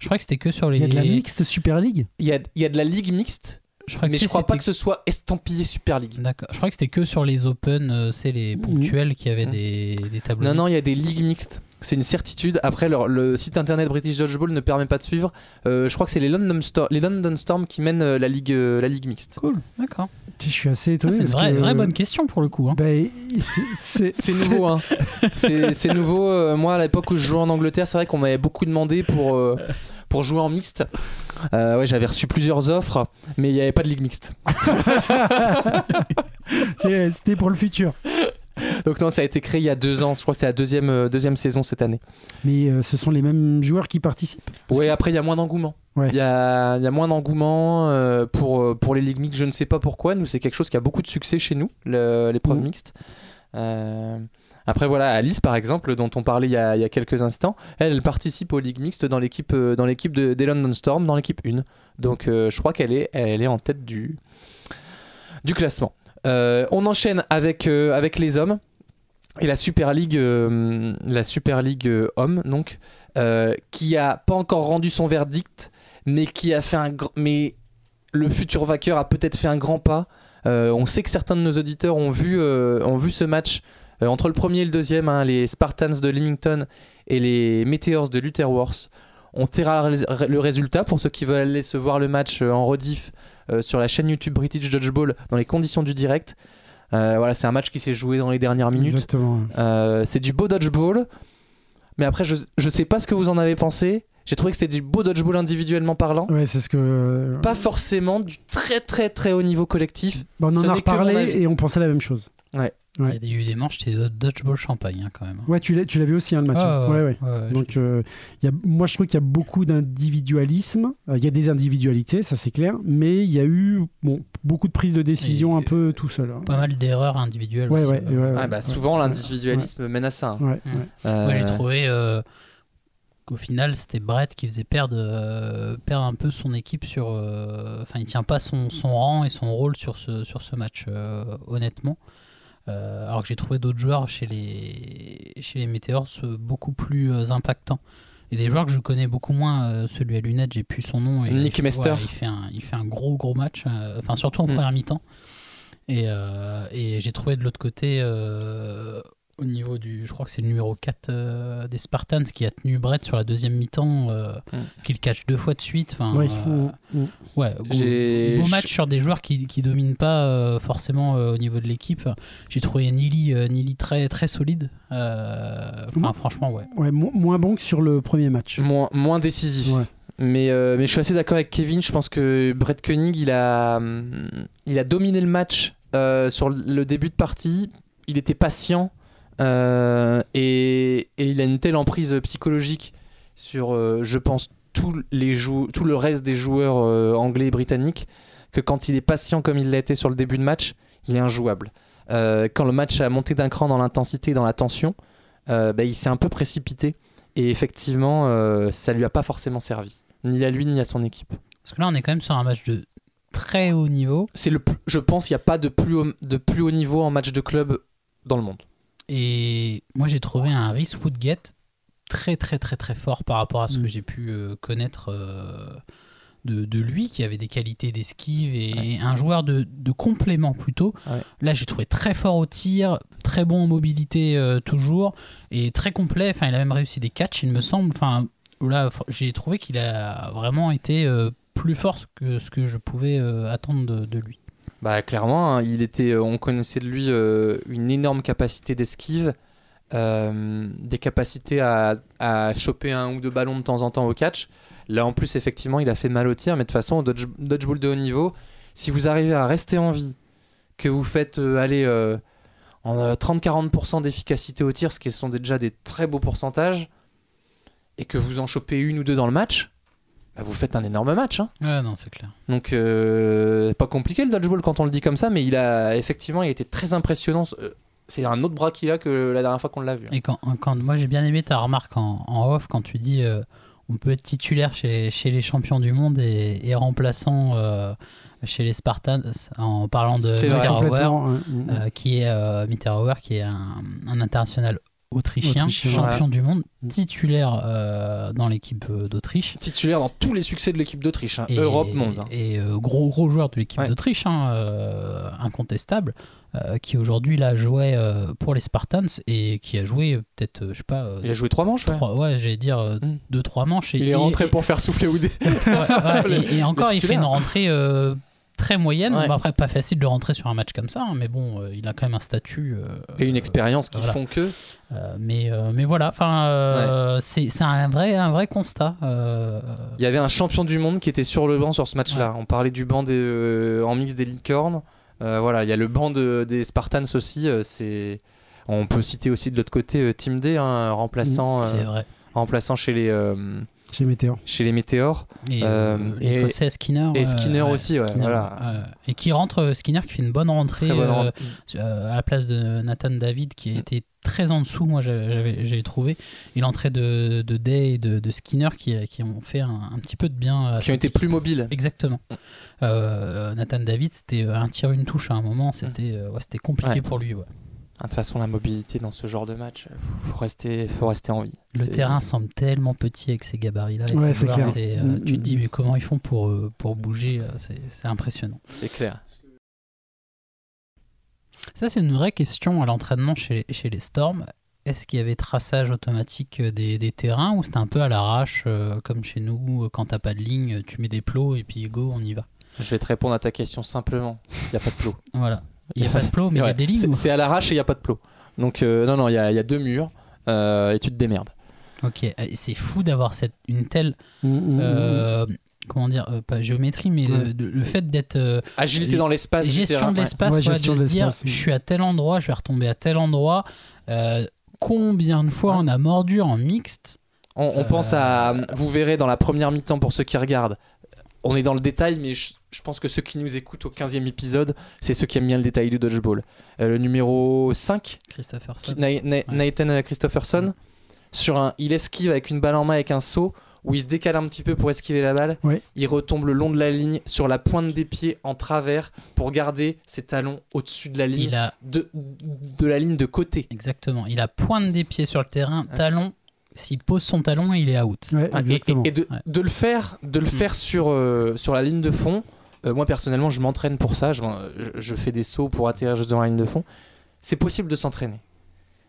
Je crois que c'était que sur les. Il y a de la mixte Super League? Il y a, il y a de la ligue mixte, Je crois que mais je crois pas c'était- que ce soit estampillé Super League. D'accord. Je crois que c'était que sur les Open, euh, c'est les ponctuels qui avaient Mhm. des, des tableaux. Non, non, il y a des ligues mixtes. C'est une certitude. Après, leur- le site internet British Dodgeball ne permet pas de suivre. Euh, je crois que c'est les London, Storm, les London Storm qui mènent euh, la ligue, euh, la ligue mixte. Cool, d'accord. Je suis assez Ah, étonné. c'est une vraie, que- vraie bonne question pour le coup. hein. Ben, c'est- nouveau, hein. [LAUGHS] C'est nouveau. Euh, moi, à l'époque où je jouais en Angleterre, c'est vrai qu'on m'avait beaucoup demandé pour, euh, pour jouer en mixte. Euh, ouais, j'avais reçu plusieurs offres, mais il n'y avait pas de ligue mixte. [LAUGHS] C'était pour le futur. Donc non, ça a été créé il y a deux ans. Je crois que c'est la deuxième, euh, deuxième saison cette année. Mais euh, ce sont les mêmes joueurs qui participent? Oui, après, il y a moins d'engouement. Ouais. Il y, a, il y a moins d'engouement euh, pour, pour les ligues mixtes. Je ne sais pas pourquoi. Nous, c'est quelque chose qui a beaucoup de succès chez nous, l'épreuve Mhm. mixte. Après, voilà, Alice, par exemple, dont on parlait il y a, il y a quelques instants, elle, elle participe aux ligues mixtes dans l'équipe dans l'équipe de, des London Storm, dans l'équipe 1. Donc, je crois qu'elle est, elle est en tête du, du classement. Euh, on enchaîne avec, euh, avec les hommes. Et la Super League, euh, la Super League homme, donc, qui a pas encore rendu son verdict, mais le futur vainqueur a peut-être fait un grand pas. On sait que certains de nos auditeurs ont vu, ce match entre le premier et le deuxième, hein, les Spartans de Leamington et les Meteors de Lutterworth. On tirera le résultat pour ceux qui veulent aller se voir le match en rediff sur la chaîne YouTube British Dodgeball dans les conditions du direct. Euh, voilà, c'est un match qui s'est joué dans les dernières minutes. Exactement. Euh, c'est du beau dodgeball. Mais après, je, je sais pas ce que vous en avez pensé. J'ai trouvé que c'était du beau dodgeball individuellement parlant. Ouais, c'est ce que. euh, Pas forcément du très très très haut niveau collectif. bon, on en a reparlé et on pensait la même chose. Ouais. Il y a eu des manches, c'était de- Dodgeball Champagne hein, quand même. Ouais, tu l'as tu l'as vu aussi, hein, le match. Ah, hein. ouais, ouais. ouais. Donc, euh, il y a, moi, je trouve qu'il y a beaucoup d'individualisme. Euh, Il y a des individualités, ça c'est clair, mais il y a eu bon, beaucoup de prises de décision Et- un peu tout seul. hein. Pas mal d'erreurs individuelles. Ouais, aussi, ouais, euh. ouais, ouais, Ah bah, ouais. souvent, Ouais. l'individualisme mène à ça. hein. Ouais, Mm. ouais. Euh, Moi, j'ai trouvé euh, qu'au final, c'était Brett qui faisait perdre, euh, perdre un peu son équipe sur. euh, Enfin, il tient pas son, son rang et son rôle sur ce, sur ce match, euh, honnêtement. Euh, alors que j'ai trouvé d'autres joueurs chez les, chez les Meteors euh, beaucoup plus euh, impactants. Et des joueurs que je connais beaucoup moins, euh, celui à lunettes, j'ai plus son nom. Et Nick il, Mester. il, fait un, il fait un gros gros match, enfin surtout en Mm. première mi-temps. Et, et j'ai trouvé de l'autre côté, au niveau du. Je crois que c'est le numéro 4 euh, des Spartans qui a tenu Brett sur la deuxième mi-temps, euh, Mm. qu'il catch deux fois de suite. Enfin, Ouais, euh, mm, mm. ouais, beau match sur des joueurs qui, qui dominent pas euh, forcément euh, au niveau de l'équipe. Enfin, J'ai trouvé Nili, euh, Nili très, très solide. Euh, Enfin, Mm. franchement, ouais. Ouais, mo- moins bon que sur le premier match. moins, moins décisif. Ouais. Mais, euh, mais je suis assez d'accord avec Kevin. Je pense que Brett Koenig, il a, il a dominé le match euh, sur le début de partie. Il était patient euh, et, et il a une telle emprise psychologique sur, euh, je pense, tous les tout le reste des joueurs euh, anglais et britanniques que quand il est patient comme il l'a été sur le début de match, il est injouable. Quand le match a monté d'un cran dans l'intensité et dans la tension, bah, il s'est un peu précipité. Et effectivement, ça lui a pas forcément servi, ni à lui ni à son équipe. Parce que là, on est quand même sur un match de très haut niveau. C'est le, plus- je pense, qu'il n'y a pas de plus, haut, de plus haut niveau en match de club dans le monde. Et moi, j'ai trouvé un Rhys Woodgate très, très, très, très fort par rapport à ce Mm. que j'ai pu euh, connaître euh, de, de lui, qui avait des qualités d'esquive et un joueur de, de complément plutôt. Ouais. Là, j'ai trouvé très fort au tir, très bon en mobilité euh, toujours, et très complet. Enfin, il a même réussi des catchs, il me semble. Enfin, là, j'ai trouvé qu'il a vraiment été plus fort que ce que je pouvais attendre de, de lui. Bah clairement, hein, il était, euh, on connaissait de lui euh, une énorme capacité d'esquive, euh, des capacités à, à choper un ou deux ballons de temps en temps au catch. Là en plus effectivement il a fait mal au tir, mais de toute façon au dodge, dodgeball de haut niveau, si vous arrivez à rester en vie, que vous faites aller en euh, 30-40% d'efficacité au tir, ce qui sont déjà des très beaux pourcentages, et que vous en chopez une ou deux dans le match, bah, vous faites un énorme match. hein. Ouais, non, c'est clair. Donc, euh, pas compliqué le dodgeball quand on le dit comme ça, mais il a effectivement, il a été très impressionnant. Euh, C'est un autre bras qu'il a que la dernière fois qu'on l'a vu. hein. Et quand, quand moi j'ai bien aimé ta remarque en, en off quand tu dis euh, on peut être titulaire chez, chez les champions du monde et, et remplaçant euh, chez les Spartans en parlant de. Mitterauer, ouais, qui est euh, Mitterauer, qui est un, un international autrichien, Autrichien, champion du monde, Mm. titulaire euh, dans l'équipe euh, d'Autriche. Titulaire dans tous les succès de l'équipe d'Autriche, hein. Et- Europe, monde. hein. Et euh, gros gros joueur de l'équipe Ouais. d'Autriche, hein, euh, incontestable. qui aujourd'hui là jouait pour les Spartans et qui a joué peut-être, je sais pas, Il a joué trois manches, ouais. trois- ouais, j'allais dire Mm. deux trois manches. Et, Il est rentré et- pour faire souffler Oudé. [LAUGHS] [LAUGHS] et, encore, il fait une rentrée très moyenne. Ouais. Bon, après, pas facile de rentrer sur un match comme ça, hein, mais bon, euh, il a quand même un statut. euh, Et une expérience qui voilà. font que. euh, mais, mais voilà, enfin, c'est c'est un vrai, un vrai constat. Il y avait un champion du monde qui était sur le banc sur ce match-là. On parlait du banc des, en mix des licornes. Voilà, il y a le banc de- des Spartans aussi. c'est. On peut citer aussi de l'autre côté Team D, hein, remplaçant, vrai. remplaçant chez les, Chez Météor. chez les Météores. Et, Euh, euh, et- Skinner. et euh, Skinner aussi, ouais, voilà. euh, et qui rentre, euh, Skinner qui fait une bonne rentrée Très bonne euh, rentrée. euh, à la place de Nathan David qui Mm. était très en dessous, moi j'ai trouvé. Et l'entrée de, de Day et de, de Skinner qui, qui ont fait un, un petit peu de bien. qui ont été plus mobiles. Exactement. Mm. Euh, Nathan David, c'était un tir, une touche à un moment, c'était euh, ouais, c'était compliqué Ouais. pour lui. ouais. Ah, De toute façon, la mobilité dans ce genre de match, faut faut rester, faut rester en vie. Le terrain semble tellement petit avec ces gabarits-là. et Ouais, euh, Mm, tu te mm, dis, mais comment ils font pour, euh, pour bouger euh, C'est impressionnant. C'est clair. Ça, c'est une vraie question à l'entraînement chez, les- chez les Storms. Est-ce qu'il y avait traçage automatique des, des terrains ou c'était un peu à l'arrache, euh, comme chez nous, euh, quand t'as pas de ligne, tu mets des plots et puis go, on y va? Je vais te répondre à ta question simplement. Il n'y a pas de plot. Voilà. Il n'y a pas de plot, mais il y Ouais, a des lignes. c'est- ou- C'est à l'arrache et il n'y a pas de plot. Donc, euh, non, non, il y a, il y a deux murs euh, et tu te démerdes. Ok, euh, c'est fou d'avoir cette, une telle. Mm, mm, mm. euh, comment dire euh, Pas géométrie, mais Ouais. le, fait d'être. euh, Agilité dans l'espace. gestion de ouais. l'espace, Ouais, gestion de se dire je suis à tel endroit, je vais retomber à tel endroit. Euh, combien de fois Ouais. on a mordu en mixte On, on Euh, pense à. Vous verrez dans la première mi-temps pour ceux qui regardent. On est dans le détail, mais je, je pense que ceux qui nous écoutent au 15e épisode, c'est ceux qui aiment bien le détail du dodgeball. Euh, le numéro 5, Christopherson. qui- Na- Na- Nathan Christopherson, sur un, il esquive avec une balle en main avec un saut où il se décale un petit peu pour esquiver la balle. Ouais. Il retombe le long de la ligne sur la pointe des pieds en travers pour garder ses talons au-dessus de la ligne Il a de, de la ligne de côté. exactement, il a pointe des pieds sur le terrain, talon. S'il pose son talon, il est out. Ouais, Ah, et- exactement. Et, et de, Ouais. de le faire, de le Mm. faire sur, euh, sur la ligne de fond. euh, moi personnellement, je m'entraîne pour ça. Je, je- fais des sauts pour atterrir juste devant la ligne de fond. C'est possible de s'entraîner.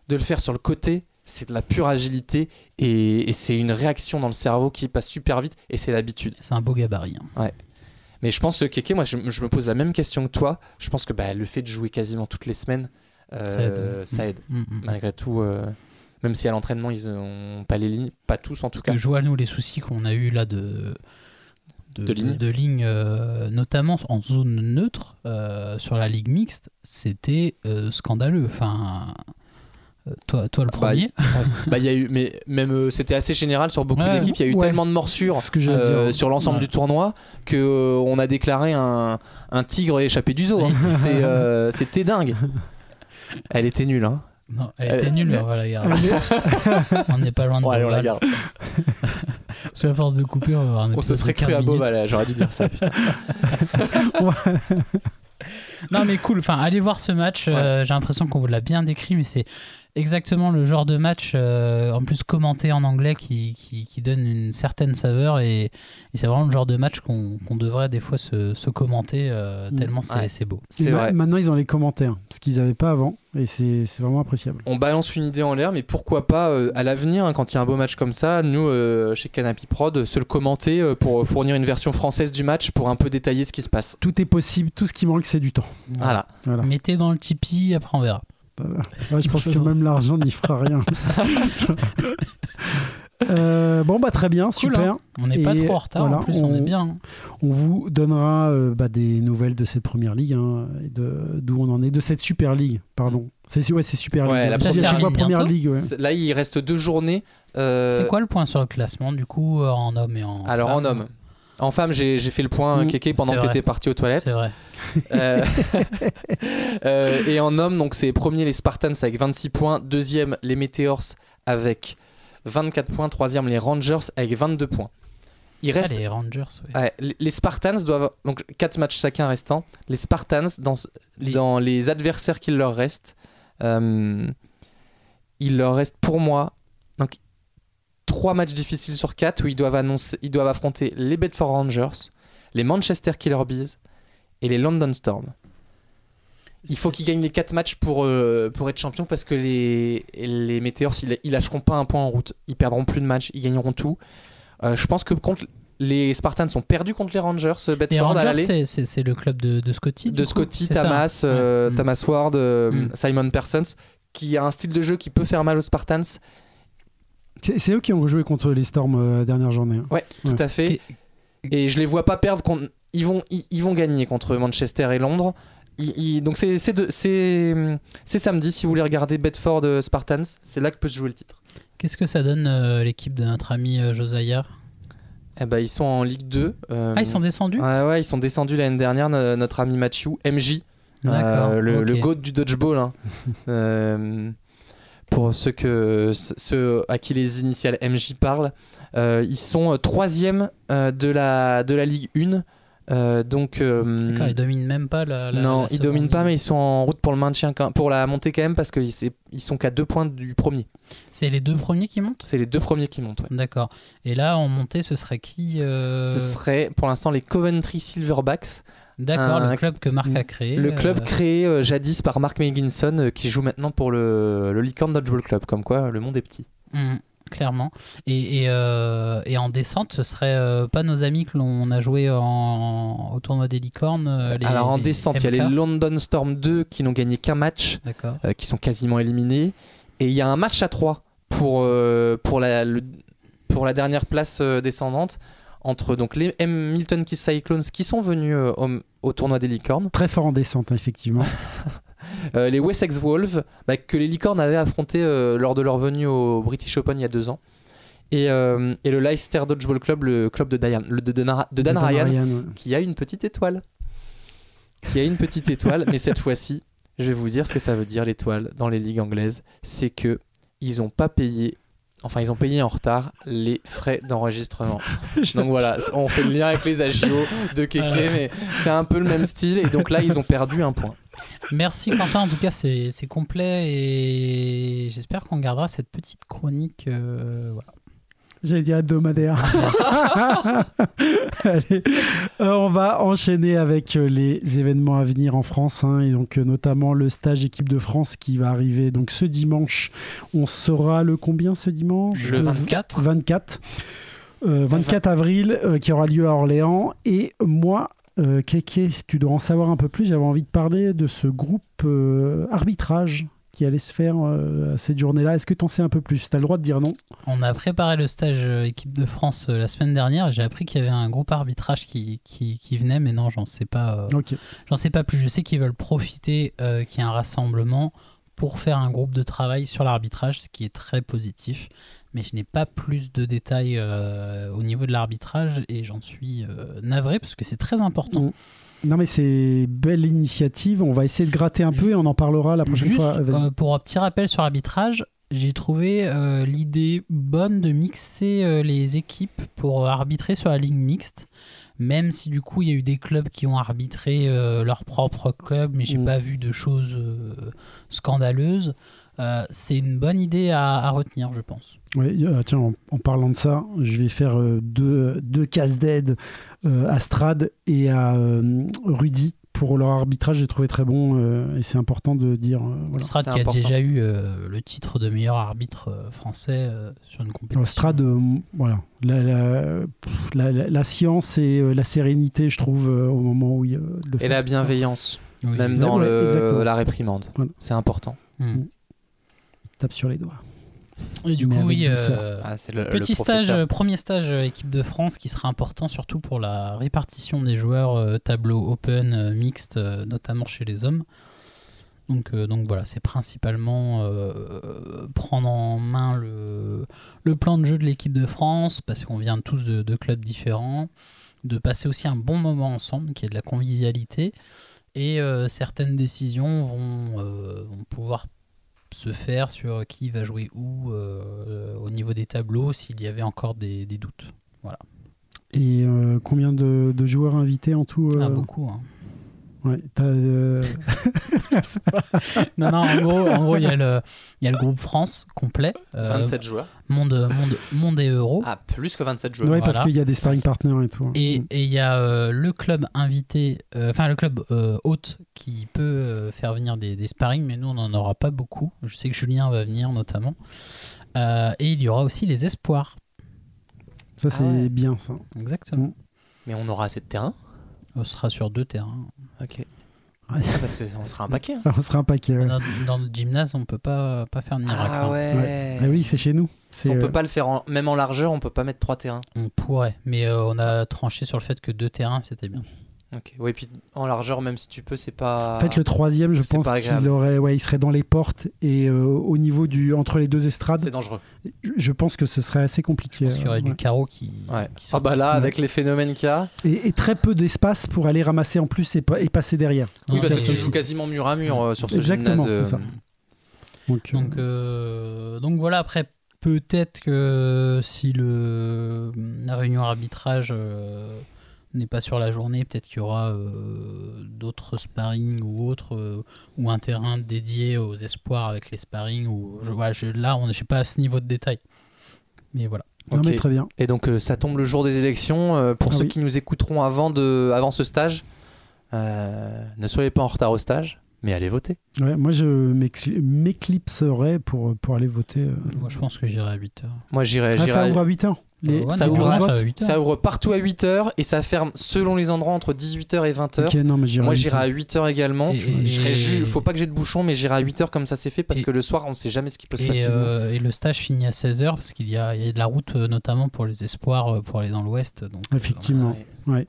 De le faire sur le côté, c'est de la pure agilité et, et c'est une réaction dans le cerveau qui passe super vite et c'est l'habitude. C'est un beau gabarit. hein. Mais je pense que Keke, moi, je, je me pose la même question que toi. Je pense que bah, le fait de jouer quasiment toutes les semaines, euh, Ça aide. ça aide. Mm, mm. Malgré tout, euh, même si à l'entraînement ils ont pas les lignes, pas tous en tout Parce cas. que je vois nous les soucis qu'on a eu là de De de ligne, euh, notamment en zone neutre euh, sur la ligue mixte, c'était euh, scandaleux. Enfin, toi, toi le Bah, premier. bah, il y a eu, mais même euh, c'était assez général sur beaucoup Ouais. d'équipes. Il y a eu Ouais. tellement de morsures que euh, sur l'ensemble Ouais. du tournoi que euh, on a déclaré un, un tigre échappé du zoo. hein. Euh, [LAUGHS] C'était dingue. Elle était nulle. Hein. Non, elle Elle- était nulle, mais on va la garder. on n'est pas loin de Bon, allez, on la garde. [LAUGHS] Parce force de couper, on va avoir un On se serait de 15 cru à. Beauval. J'aurais dû dire ça. Putain. [LAUGHS] Non mais cool, enfin allez voir ce match, euh, j'ai l'impression qu'on vous l'a bien décrit, mais c'est exactement le genre de match, euh, en plus commenté en anglais, qui, qui, qui donne une certaine saveur, et, et c'est vraiment le genre de match qu'on qu'on devrait des fois se, se commenter, euh, Mm. tellement c'est Ouais. c'est beau. Vrai. Maintenant, ils ont les commentaires, ce qu'ils n'avaient pas avant, et c'est c'est vraiment appréciable. On balance une idée en l'air, mais pourquoi pas euh, à l'avenir, hein, quand il y a un beau match comme ça, nous, euh, chez Canapy Prod, se le commenter euh, pour fournir une version française du match pour un peu détailler ce qui se passe. Tout est possible, tout ce qui manque, c'est du temps. Voilà. Voilà. Mettez dans le Tipeee, après on verra. Ouais, je pense que même l'argent n'y fera rien. [LAUGHS] Euh, bon, bah très bien, Cool, super. hein. On n'est pas trop en retard, voilà, en plus on, on- est bien. On vous donnera euh, bah, des nouvelles de cette première ligue, hein, et de- d'où on en est, de cette super ligue, pardon. C'est ouais, c'est super Ouais, ligue. la première ligue première bientôt. ligue. ouais. C'est- Là, il reste deux journées. euh, C'est quoi le point sur le classement, du coup, en homme et en Alors en homme. En femme, j'ai fait le point, Mm, Kéké, pendant que tu vrai. étais parti aux toilettes. C'est vrai. Euh, [LAUGHS] euh, et en homme, donc c'est premier les Spartans avec 26 points, deuxième les Meteors avec 24 points, troisième les Rangers avec 22 points. Il reste Ah, les Rangers. Ouais, les- Spartans doivent donc 4 matchs chacun restants. Les Spartans dans Les- dans les adversaires qu'il leur reste, euh, il leur reste pour moi trois matchs difficiles sur 4 où ils doivent annoncer, ils doivent affronter les Bedford Rangers, les Manchester Killer Bees et les London Storm. Il faut qu'ils gagnent les 4 matchs pour, euh, pour être champion parce que les, les Meteors, ils, ils lâcheront pas un point en route. Ils perdront plus de matchs, ils gagneront tout. Euh, je pense que contre les Spartans sont perdus contre les Rangers, euh, Bedford à Rangers, l'aller. c'est- le club de, de Scotty. De Scotty, Tamas, euh, Ouais. Tamas Ward, Mm. Simon Persons, qui a un style de jeu qui peut faire mal aux Spartans. C'est c'est eux qui ont joué contre les Storms euh, la dernière journée. hein. Ouais, tout Ouais. à fait. Et je les vois pas perdre contre. Ils vont, ils, ils vont gagner contre Manchester et Londres. Ils- ils- donc c'est c'est de- c'est c'est samedi si vous voulez regarder Bedford euh, Spartans, c'est là que peut se jouer le titre. Qu'est-ce que ça donne euh, l'équipe de notre ami euh, Josiah? Eh ben ils sont en Ligue 2. euh, Ah, ils sont descendus? Ouais ouais, ils sont descendus l'année dernière no- notre ami Matthew MJ, euh, le, ok. le goat du dodgeball. hein. [LAUGHS] Euh, pour ceux que ceux à qui les initiales MJ parlent, euh, ils sont troisième euh, de la de la Ligue 1. Euh, donc D'accord, ils dominent même pas la. la- non, la ils dominent pas, mais ils sont en route pour le maintien, pour la montée quand même, parce qu'ils ils sont qu'à deux points du premier. C'est les deux premiers qui montent? C'est les deux premiers qui montent. ouais. D'accord. Et là, en montée, ce serait qui Ce serait pour l'instant les Coventry Silverbacks, D'accord, le club que Marc a créé. le club euh, créé euh, jadis par Mark Meginson, euh, qui joue maintenant pour le, le Licorne Dodgeball Club. Comme quoi, le monde est petit. hum, clairement. Et, et, euh, et en descente, ce serait euh, pas nos amis que l'on a joué en, au tournoi des licornes euh, les- Alors en les descente, il y a les. London Storm 2 qui n'ont gagné qu'un match, qui sont quasiment éliminés. Et il y a un match à 3 pour, pour, la, le- pour la dernière place descendante entre donc les Milton Keys Cyclones qui sont venus euh, au, au tournoi des licornes, Très fort en descente, effectivement. [LAUGHS] euh, les Wessex Wolves bah, que les licornes avaient affronté euh, lors de leur venue au British Open il y a deux ans. Et, et le Leicester Dodgeball Club, le club de, Diane, le de, de Nara- de Dan, Ryan, ouais. qui a une petite étoile. Qui a une petite étoile, mais cette fois-ci, je vais vous dire ce que ça veut dire l'étoile dans les ligues anglaises. C'est que ils n'ont pas payé, enfin ils ont payé en retard les frais d'enregistrement. [LAUGHS] Donc voilà, on fait le lien avec les agios de Keke, Ouais. mais c'est un peu le même style. Et donc là, ils ont perdu un point. Merci Quentin, en tout cas c'est c'est complet et j'espère qu'on gardera cette petite chronique. euh, voilà. J'allais dire hebdomadaire. [LAUGHS] Allez, euh, on va enchaîner avec euh, les événements à venir en France, hein, et donc euh, notamment le stage équipe de France qui va arriver donc ce dimanche. On saura le combien ce dimanche? Le Euh, 24. 24. Euh, 24 avril, qui aura lieu à Orléans. Et moi, Keke, tu dois en savoir un peu plus. J'avais envie de parler de ce groupe arbitrage qui allait se faire euh, à cette journée-là. Est-ce que tu en sais un peu plus? Tu as le droit de dire non On a préparé le stage euh, équipe de France euh, la semaine dernière et j'ai appris qu'il y avait un groupe arbitrage qui, qui, qui venait, mais non, j'en sais pas. euh, Ok. J'en sais pas plus. Je sais qu'ils veulent profiter qu'il y ait un rassemblement pour faire un groupe de travail sur l'arbitrage, ce qui est très positif. Mais je n'ai pas plus de détails au niveau de l'arbitrage et j'en suis navré parce que c'est très important. Mm. Non mais c'est belle initiative, on va essayer de gratter un peu et on en parlera la prochaine Juste fois. Euh, pour un petit rappel sur l'arbitrage, j'ai trouvé euh, l'idée bonne de mixer euh, les équipes pour arbitrer sur la ligne mixte. Même si du coup il y a eu des clubs qui ont arbitré euh, leur propre club, mais j'ai Mm. pas vu de choses scandaleuses. Euh, c'est une bonne idée à, à retenir, je pense. Euh, tiens, en, en parlant de ça, je vais faire euh, deux, deux cases d'aide à Strad et à euh, Rudy pour leur arbitrage. J'ai trouvé très bon euh, et c'est important de dire. euh, voilà. Strad qui a déjà eu euh, le titre de meilleur arbitre euh, français euh, sur une compétition. Alors, Strad, euh, voilà, la, la, pff, la- la- la science et euh, la sérénité, je trouve, euh, au moment où il euh, le Et fait. la bienveillance, Oui. même dans ouais, le- exactement. la réprimande. Voilà. C'est important. Mm. tape sur les doigts. Et du Mais coup, oui. euh, Ah, c'est le, Petit stage, euh, premier stage euh, équipe de France qui sera important surtout pour la répartition des joueurs euh, tableau open euh, mixte, euh, notamment chez les hommes. Donc, euh, donc voilà, c'est principalement euh, prendre en main le, le plan de jeu de l'équipe de France, parce qu'on vient tous de, de clubs différents, de passer aussi un bon moment ensemble, qui est de la convivialité, et euh, certaines décisions vont, euh, vont pouvoir se faire sur qui va jouer où euh, au niveau des tableaux s'il y avait encore des, des doutes. Et euh, combien de, de joueurs invités en tout euh, Ah, beaucoup. hein. Ouais, euh, [LAUGHS] Non, non, en gros, en gros, il y, a le- il y a le groupe France complet, euh, 27 joueurs. monde, monde, monde et euro. Ah, plus que 27 joueurs. ouais, parce qu'il y a des sparring partners et tout. hein. Et et il y a euh, le club invité, euh, enfin le club euh, hôte qui peut euh, faire venir des, des sparring, mais nous on n'en aura pas beaucoup. Je sais que Julien va venir notamment. Euh, et il y aura aussi les espoirs. Ça, c'est Ah ouais. bien, ça. Exactement. Mais on aura assez de terrain. On sera sur deux terrains. Ok. Ouais. Ah, parce qu'on sera un paquet. hein. [LAUGHS] On sera un paquet. ouais. Dans, dans le gymnase, on peut pas, pas faire de miracle. Ah hein. ouais. Ah oui, c'est chez nous. On euh, peut pas le faire en- même en largeur, on peut pas mettre trois terrains. On pourrait, mais euh, on a tranché sur le fait que deux terrains c'était bien. Ok. Ouais, puis en largeur, même si tu peux, c'est pas. En fait, le troisième, je C'est pense qu'il aurait, ouais, il serait dans les portes et euh, au niveau du entre les deux estrades, c'est dangereux. je- je pense que ce serait assez compliqué. Parce qu'il y aurait euh, du carreau qui. Ouais. qui Ah bah là, Ouais. avec les phénomènes qu'il y a. et, et très peu d'espace pour aller ramasser en plus et, pa- et passer derrière. Oui, Non, parce que c'est- tu joues quasiment mur à mur euh, sur ce Exactement, gymnase. c'est euh, ça. Donc, euh, Donc, euh, donc voilà, après, peut-être que si le, la réunion arbitrage euh, n'est pas sur la journée, peut-être qu'il y aura euh, d'autres sparring ou autres, euh, ou un terrain dédié aux espoirs avec les sparring. Ou, je, voilà, je- là, on- je sais pas à ce niveau de détail. Mais voilà. non, ok. mais très bien. Et donc euh, ça tombe le jour des élections. Euh, pour Ah ceux oui. qui nous écouteront avant, de, avant ce stage, euh, ne soyez pas en retard au stage, mais allez voter. Ouais, moi, je m'éclipserais pour, pour aller voter. euh. Moi, je pense que j'irai à 8 heures. Moi j'irai. Ah, à 8h les... Ça ouvre non, à- ça va à 8 heures. ça ouvre partout à 8h et ça ferme selon les endroits entre 18h et 20h. Ok, non, mais j'irai Moi à j'irai 8 à heures. 8h également. Et- Je serai et- ju- Faut pas que j'ai de bouchon, mais j'irai à 8h comme ça c'est fait parce Et- que le soir on sait jamais ce qui peut se Et, passer. euh, et le stage finit à 16h parce qu'il y a, il y a de la route euh, notamment pour les espoirs euh, pour aller dans l'ouest. Donc, euh, Effectivement. Ouais.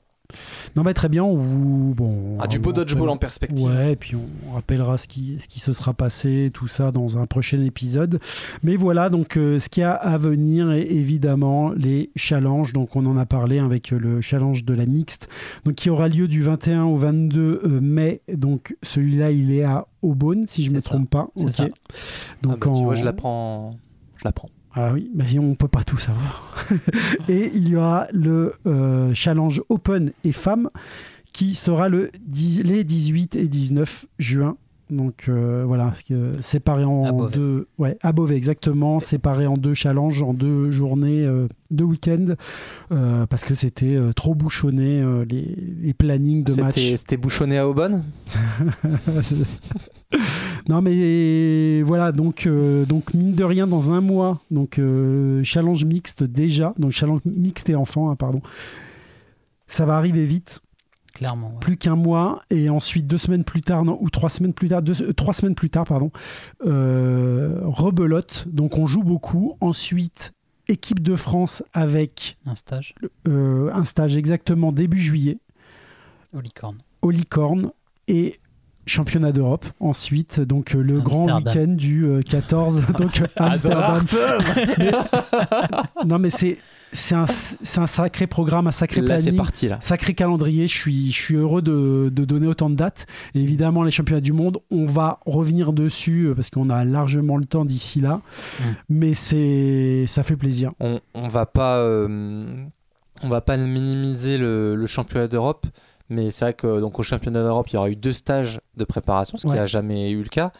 Non, mais très bien. On vous. Bon, Ah, du beau dodgeball en perspective. Ouais, et puis on rappellera ce qui, ce qui se sera passé, tout ça dans un prochain épisode. Mais voilà, donc euh, ce qu'il y a à venir, et évidemment les challenges. Donc on en a parlé avec le challenge de la mixte, donc qui aura lieu du 21 au 22 euh, mai. Donc celui-là, il est à Aubonne, si je C'est me ça. trompe pas. C'est Ok. ça. Donc Ah bah, tu en- vois, je l'apprends. Je l'apprends. Ah oui, mais on peut pas tout savoir. [LAUGHS] et il y aura le euh, challenge Open et femmes qui sera le 10 les 18 et 19 juin. Donc euh, voilà, séparé en deux, ouais, à Beauvais exactement, séparé en deux challenges, en deux journées, euh, deux week-ends, euh, parce que c'était euh, trop bouchonné euh, les, les plannings de match. C'était bouchonné à Aubonne? [LAUGHS] Non mais voilà donc euh, donc mine de rien dans un mois donc euh, challenge mixte déjà donc challenge mixte et enfant hein, pardon ça va arriver vite clairement. ouais. plus qu'un mois et ensuite deux semaines plus tard non, ou trois semaines plus tard deux- euh, trois semaines plus tard pardon euh, rebelote. Donc on joue beaucoup. Ensuite équipe de France avec Un stage. euh, un stage exactement début juillet. Au licorne. au Licorne et championnat d'Europe. Ensuite donc euh, le grand week-end du euh, 14 [LAUGHS] donc [LAUGHS] Amsterdam. Mais- non mais c'est c'est un, sacré programme un sacré Là planning parti là. sacré calendrier je suis je suis heureux de, de donner autant de dates et évidemment les championnats du monde on va revenir dessus euh, parce qu'on a largement le temps d'ici là Mm. mais c'est ça fait plaisir on, on va pas euh, on va pas minimiser le, le championnat d'Europe mais c'est vrai que donc au championnat d'Europe il y aura eu deux stages de préparation ce qui Ouais. n'a jamais eu le cas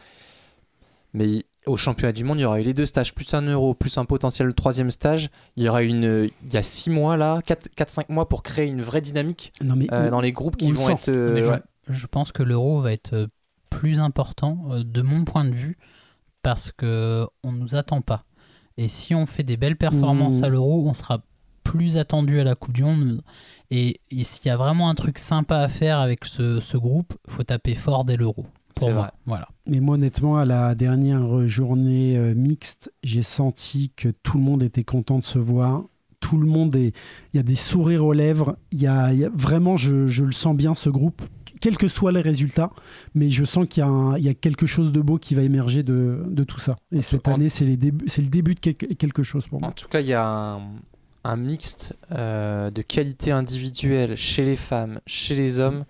mais au championnat du monde il y aura eu les deux stages plus un euro plus un potentiel troisième stage il y aura une il y a six mois là 4-5 mois pour créer une vraie dynamique non mais euh, dans les groupes qui vont être euh, je, ouais. je pense que l'euro va être euh, plus important euh, de mon point de vue parce que on nous attend pas. Et si on fait des belles performances Mmh. à l'euro, on sera plus attendu à la Coupe du Monde. Et, et s'il y a vraiment un truc sympa à faire avec ce, ce groupe, faut taper fort dès l'euro. Pour C'est moi. vrai. Voilà. Mais moi, honnêtement, à la dernière journée euh, mixte, j'ai senti que tout le monde était content de se voir. Tout le monde est. Il y a des sourires aux lèvres. Il y a, il y a- vraiment, je, je le sens bien, ce groupe, quels que soient les résultats. Mais je sens qu'il y, a y quelque chose de beau qui va émerger de, de tout ça. Et En cette tout- en- année, c'est le début de quelque, quelque chose pour En moi. tout cas, il y a un, un mixte euh, de qualité individuelle chez les femmes, chez les hommes,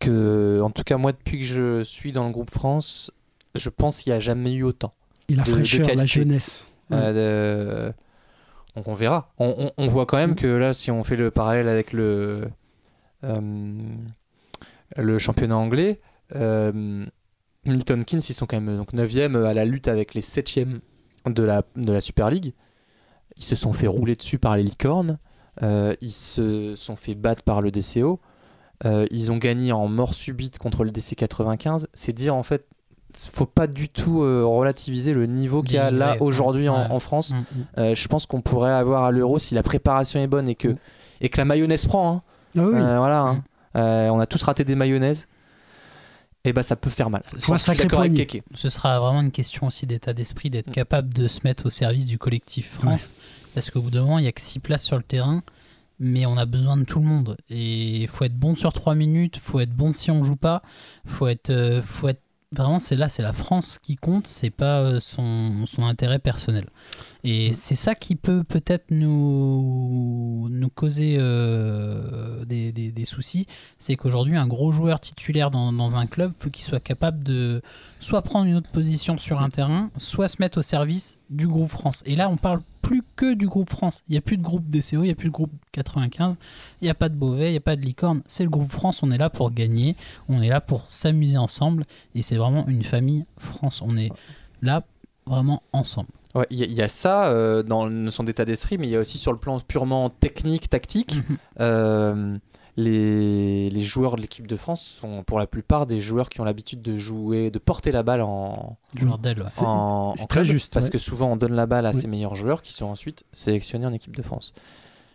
que, en tout cas, moi, depuis que je suis dans le groupe France, je pense qu'il n'y a jamais eu autant. Et la de- de fraîcheur, la jeunesse. Euh, de- Donc, on verra. On, on- on voit quand même que là, si on fait le parallèle avec le, euh, le championnat anglais, euh, Milton Keynes, ils sont quand même donc 9e à la lutte avec les 7e de la, de la Super League. Ils se sont fait rouler dessus par les licornes. Ils se sont fait battre par le DCO. Euh, ils ont gagné en mort subite contre le DC 95. C'est dire en fait, faut pas du tout euh, relativiser le niveau qu'il y a là aujourd'hui en, ouais. en France. Mm, mm. Euh, je pense qu'on pourrait avoir à l'euro si la préparation est bonne et que, Mm. et que la mayonnaise prend. hein. Ah oui. Euh, voilà, hein. Euh, on a tous raté des mayonnaises. Et bah ça peut faire mal. Avec. Ce sera vraiment une question aussi d'état d'esprit, d'être Mm. capable de se mettre au service du collectif France. Parce qu'au bout d'un moment, il n'y a que 6 places sur le terrain, mais on a besoin de tout le monde. Et il faut être bon sur 3 minutes, faut être bon si on joue pas, faut être, euh, faut être vraiment, c'est là, c'est la France qui compte, c'est pas euh, son, son intérêt personnel. Et c'est ça qui peut peut-être nous, nous causer euh, des, des- des soucis, c'est qu'aujourd'hui, un gros joueur titulaire dans, dans un club, faut qu'il soit capable de soit prendre une autre position sur un terrain, soit se mettre au service du groupe France. Et là, on parle plus que du groupe France. Il n'y a plus de groupe DCO, il n'y a plus de groupe 95, il n'y a pas de Beauvais, il n'y a pas de Licorne. C'est le groupe France, on est là pour gagner, on est là pour s'amuser ensemble. Et c'est vraiment une famille France. On est là vraiment ensemble. Ouais, Il y, a- il y a ça euh, dans notion d'état d'esprit, mais il y a aussi sur le plan purement technique, tactique. Mhm. euh, les, les joueurs de l'équipe de France sont pour la plupart des joueurs qui ont l'habitude de jouer, de porter la balle en, Joueur d'aile, ouais. C'est- en, c'est en très club, juste, Parce ouais. que souvent on donne la balle à Oui. ces meilleurs joueurs qui sont ensuite sélectionnés en équipe de France.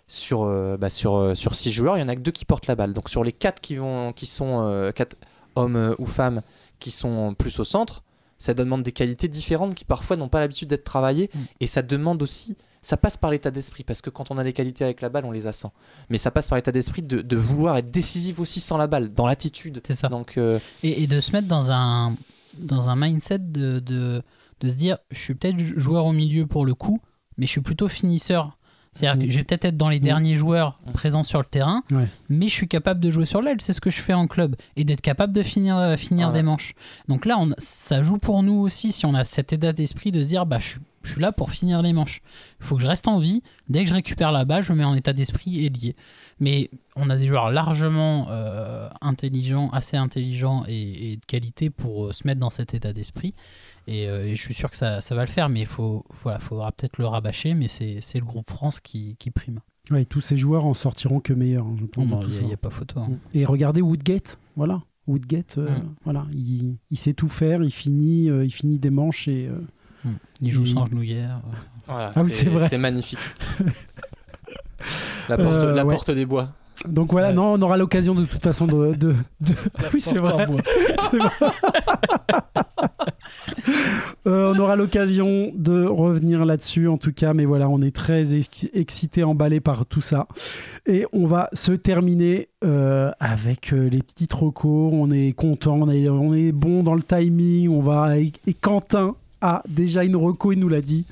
Sur, euh, bah, sur, euh, sur six joueurs, il y en a que deux qui portent la balle. Donc sur les quatre qui, vont, qui sont euh, quatre hommes ou femmes qui sont plus au centre, ça demande des qualités différentes qui parfois n'ont pas l'habitude d'être travaillées. Mm. Et ça demande aussi, ça passe par l'état d'esprit, parce que quand on a les qualités avec la balle, on les a sans. Mais ça passe par l'état d'esprit de, de vouloir être décisif aussi sans la balle, dans l'attitude. C'est ça. Donc euh, Et, et de se mettre dans un, dans un mindset de, de, de se dire je suis peut-être joueur au milieu pour le coup, mais je suis plutôt finisseur. C'est-à-dire Mm. que je vais peut-être être dans les derniers joueurs Mm. présents sur le terrain, Ouais. mais je suis capable de jouer sur l'aile. C'est ce que je fais en club. Et d'être capable de finir, euh, finir Voilà. des manches. Donc là, on, ça joue pour nous aussi si on a cet état d'esprit de se dire bah, je, suis- je suis là pour finir les manches. Il faut que je reste en vie. Dès que je récupère la balle, je me mets en état d'esprit et lié. Mais on a des joueurs largement euh, intelligents, assez intelligents et, et de qualité pour euh, se mettre dans cet état d'esprit. Et, euh, et je suis sûr que ça, ça va le faire, mais il faut, voilà, faudra peut-être le rabâcher, mais c'est le groupe France qui, qui prime. Ouais, tous ces joueurs en sortiront que meilleurs. hein, Bon, Il n'y a, pas photo. hein. Et regardez Woodgate, voilà. Woodgate, euh, Mm. voilà, il, il sait tout faire, il finit, euh, il finit des manches et euh, Mm. Il joue sans genouillère. euh. voilà, Ah c'est vrai. c'est magnifique. [LAUGHS] la porte, Euh, la ouais. porte des bois. donc voilà. Ouais. Non, on aura l'occasion de toute façon de. de- de- [LAUGHS] oui, c'est vrai. [LAUGHS] Euh, on aura l'occasion de revenir là-dessus, en tout cas. Mais voilà, on est très ex- excité, emballé par tout ça. Et on va se terminer euh, avec euh, les petites recos. On est content, on est, on est bon dans le timing. On va et, et Quentin a déjà une reco, il nous l'a dit.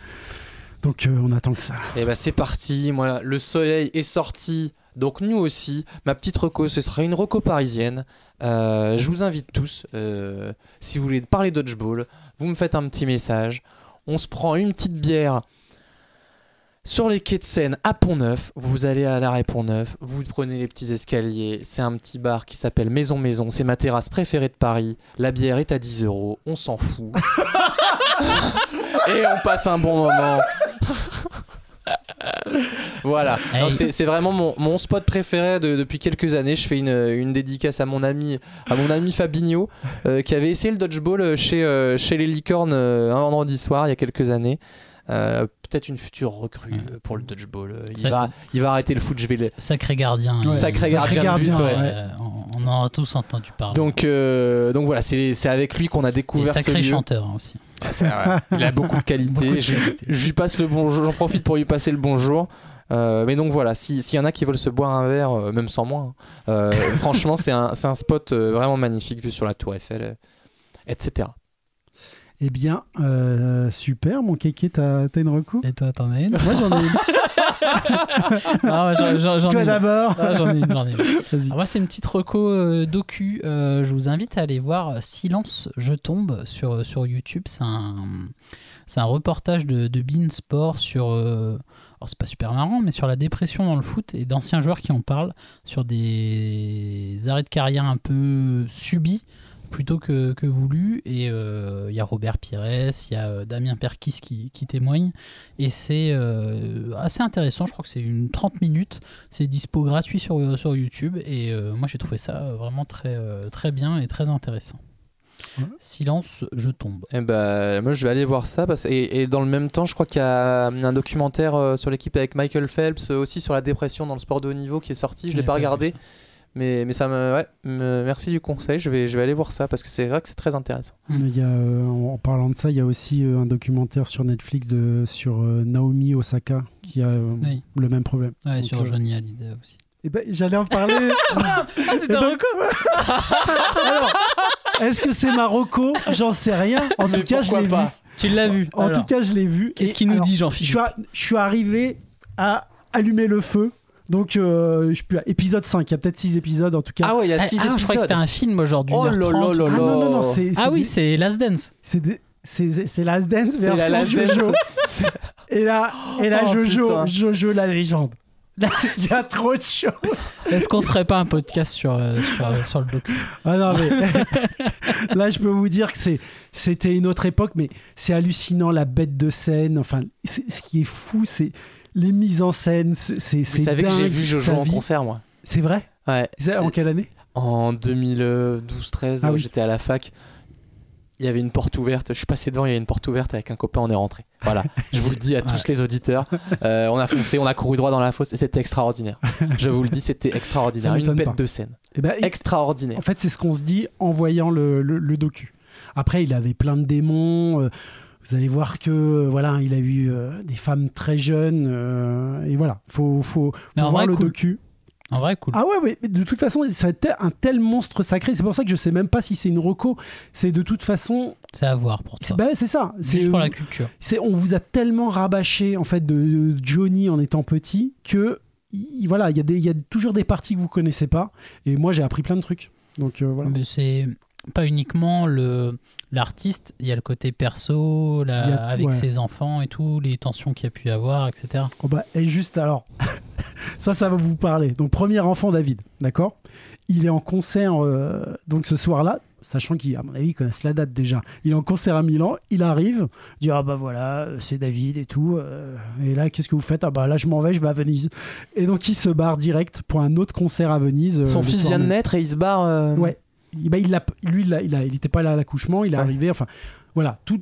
Donc euh, on attend que ça. Et bah c'est parti, moi le soleil est sorti, donc nous aussi. Ma petite reco, ce sera une reco parisienne. Euh, je vous invite tous, euh, si vous voulez parler dodgeball, vous me faites un petit message. On se prend une petite bière sur les quais de Seine à Pont-Neuf. Vous allez à l'arrêt Pont-Neuf, vous prenez les petits escaliers. C'est un petit bar qui s'appelle Maison Maison. C'est ma terrasse préférée de Paris. La bière est à 10 euros. On s'en fout. [LAUGHS] Et on passe un bon moment. voilà, Hey. c'est vraiment mon, mon spot préféré de- depuis quelques années. Je fais une, une dédicace à mon ami, à mon ami Fabinho, euh, qui avait essayé le dodgeball chez, euh, chez les licornes euh, un vendredi soir il y a quelques années. Euh, Peut-être une future recrue Ouais. euh, pour le dodgeball. Euh, Il va, il va arrêter le foot, je vais le... Sacré gardien. Ouais. Sacré Sacré gardien, but, ouais. Euh, on, en a tous entendu parler. Donc, euh, donc voilà, c'est avec lui qu'on a Et découvert ce sacré lieu. chanteur aussi. Ah. Il a beaucoup de de je, lui passe le bonjour. J'en profite pour lui passer le bonjour. Euh, mais donc voilà, si- s'il y en a qui veulent se boire un verre, euh, même sans moi, hein, euh, franchement, c'est un, c'est un spot euh, vraiment magnifique vu sur la Tour Eiffel, euh, etc. Eh bien, euh, super, mon kéké, t'as t'as une reco? Et toi, t'en as une? Moi j'en ai une. Ah, Toi d'abord. Ah, j'en ai une, j'en ai une. Vas-y. Alors moi, c'est une petite reco euh, docu. Euh, je vous invite à aller voir euh, Silence, je tombe sur, sur YouTube. C'est un, c'est un reportage de, de Bean Sport sur. euh, alors c'est pas super marrant, mais sur la dépression dans le foot et d'anciens joueurs qui en parlent, sur des arrêts de carrière un peu subis plutôt que, que voulus. Et euh, il y a Robert Pires, il y a euh, Damien Perkis qui, qui témoigne. Et c'est euh, assez intéressant, je crois que c'est une 30 minutes. C'est dispo gratuit sur, sur YouTube. Et euh, moi j'ai trouvé ça vraiment très, très bien et très intéressant. Ouais. Silence, je tombe. Eh ben, moi, je vais aller voir ça. Parce... Et, et dans le même temps, je crois qu'il y a un documentaire sur l'équipe avec Michael Phelps, aussi sur la dépression dans le sport de haut niveau qui est sorti. Je l'ai J'avais pas regardé, ça. Mais, mais ça me. Ouais, me- merci du conseil. Je vais, je vais aller voir ça parce que c'est vrai que c'est très intéressant. Il y a, euh, en parlant de ça, il y a aussi euh, un documentaire sur Netflix de, sur euh, Naomi Osaka qui a euh, Oui. le même problème. Ouais, Donc, sur euh, Johnny Hallyday aussi. Eh ben, J'allais en parler. [LAUGHS] Ah, c'est Et donc- [LAUGHS] Alors, Est-ce que c'est Marocco? J'en sais rien. En Mais tout cas, je l'ai vu. Tu l'as vu. En Alors, tout cas, je l'ai vu. Qu'est-ce Et qu'il nous alors, dit, je Jean-Philippe je suis arrivé à allumer le feu. Donc, euh, je peux, épisode 5. Il y a peut-être 6 épisodes en tout cas. Ah ouais, il y a Ah, 6 ah, épisodes. je crois que c'était un film aujourd'hui. Oh là là là Ah là. non, non, non, c'est Ah c'est oui, des- c'est Last Dance. c'est des- c'est c'est Last Dance C'est la version Last Jojo. Dance. Et là, et là Oh, Jojo, putain. Jojo la légende. Là, [LAUGHS] il y a trop de choses. Est-ce qu'on se ferait pas un podcast sur, euh, sur, euh, sur le docu Ah non, mais [LAUGHS] là, je peux vous dire que c'est, c'était une autre époque, mais c'est hallucinant la bête de scène. Enfin, c'est- ce qui est fou, c'est les mises en scène. C'est, Vous savez que j'ai vu Jojo en concert, moi. C'est vrai Ouais. En quelle année En 2012-13, Ah oui. j'étais à la fac. Il y avait une porte ouverte. Je suis passé devant, il y avait une porte ouverte avec un copain, on est rentré. Voilà. Je vous le dis à [LAUGHS] tous les auditeurs. [LAUGHS] Euh, on a foncé, on a couru droit dans la fosse et c'était extraordinaire. Je vous le dis, c'était extraordinaire. Une bête pas. de scène. Eh ben, Extraordinaire. En fait, c'est ce qu'on se dit en voyant le, le- le docu. Après, il avait plein de démons. euh, vous allez voir que euh, voilà, il a eu euh, des femmes très jeunes. euh, et voilà, faut, faut, voir vrai, le cool. docu. En vrai, cool. Ah ouais, ouais, mais de toute façon, c'est un tel monstre sacré. C'est pour ça que je sais même pas si c'est une reco. C'est de toute façon, C'est à voir pour toi. bah, c'est ça. C'est Juste pour la culture. c'est- on vous a tellement rabâché en fait de Johnny en étant petit que il- voilà, il y a y a toujours des parties que vous connaissez pas. Et moi, j'ai appris plein de trucs. Donc euh, voilà. Mais c'est pas uniquement le l'artiste, il y a le côté perso, la- a- avec ouais. ses enfants et tout, les tensions qu'il y a pu y avoir, etc. Oh bah, et juste alors, [LAUGHS] ça, ça va vous parler. Donc, premier enfant, David, d'accord? Il est en concert euh, donc ce soir-là, sachant qu'il, à mon avis, connaissent la date déjà. Il est en concert à Milan, il arrive, il dit Ah bah voilà, c'est David et tout. euh, et là, qu'est-ce que vous faites? Ah bah là, je m'en vais, je vais à Venise. Et donc, il se barre direct pour un autre concert à Venise. euh, Son fils vient de naître et il se barre. euh, Ouais. Il- bah, il lui, il, a- il, a- il était pas là à l'accouchement, il est Ouais. arrivé. Enfin, voilà, tout,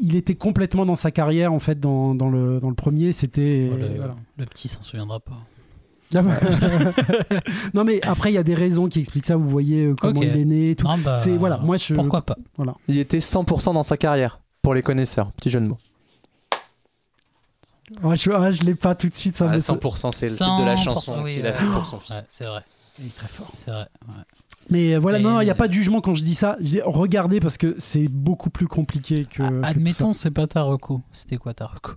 il était complètement dans sa carrière en fait dans, dans le, dans le premier. C'était le, voilà. le petit s'en souviendra pas. Ah bah. [LAUGHS] non mais après il y a des raisons qui expliquent ça. Vous voyez euh, comment il est né. Tout. Non, bah, C'est- voilà, moi, je- Pourquoi pas Il était 100% dans sa carrière. Pour les connaisseurs. Petit jeu de mots. Ah, je, ah, je l'ai pas tout de suite. Ça Ah, me- 100%, c'est le titre de la 100%, chanson oui, qu'il a ouais. fait pour son fils. Ouais, c'est vrai. Il est très fort. C'est vrai. ouais. Mais euh, voilà, Mais- non, il n'y a pas de jugement quand je dis ça. Regardez parce que c'est beaucoup plus compliqué que. ça. Admettons, c'est pas ta reco. C'était quoi ta reco?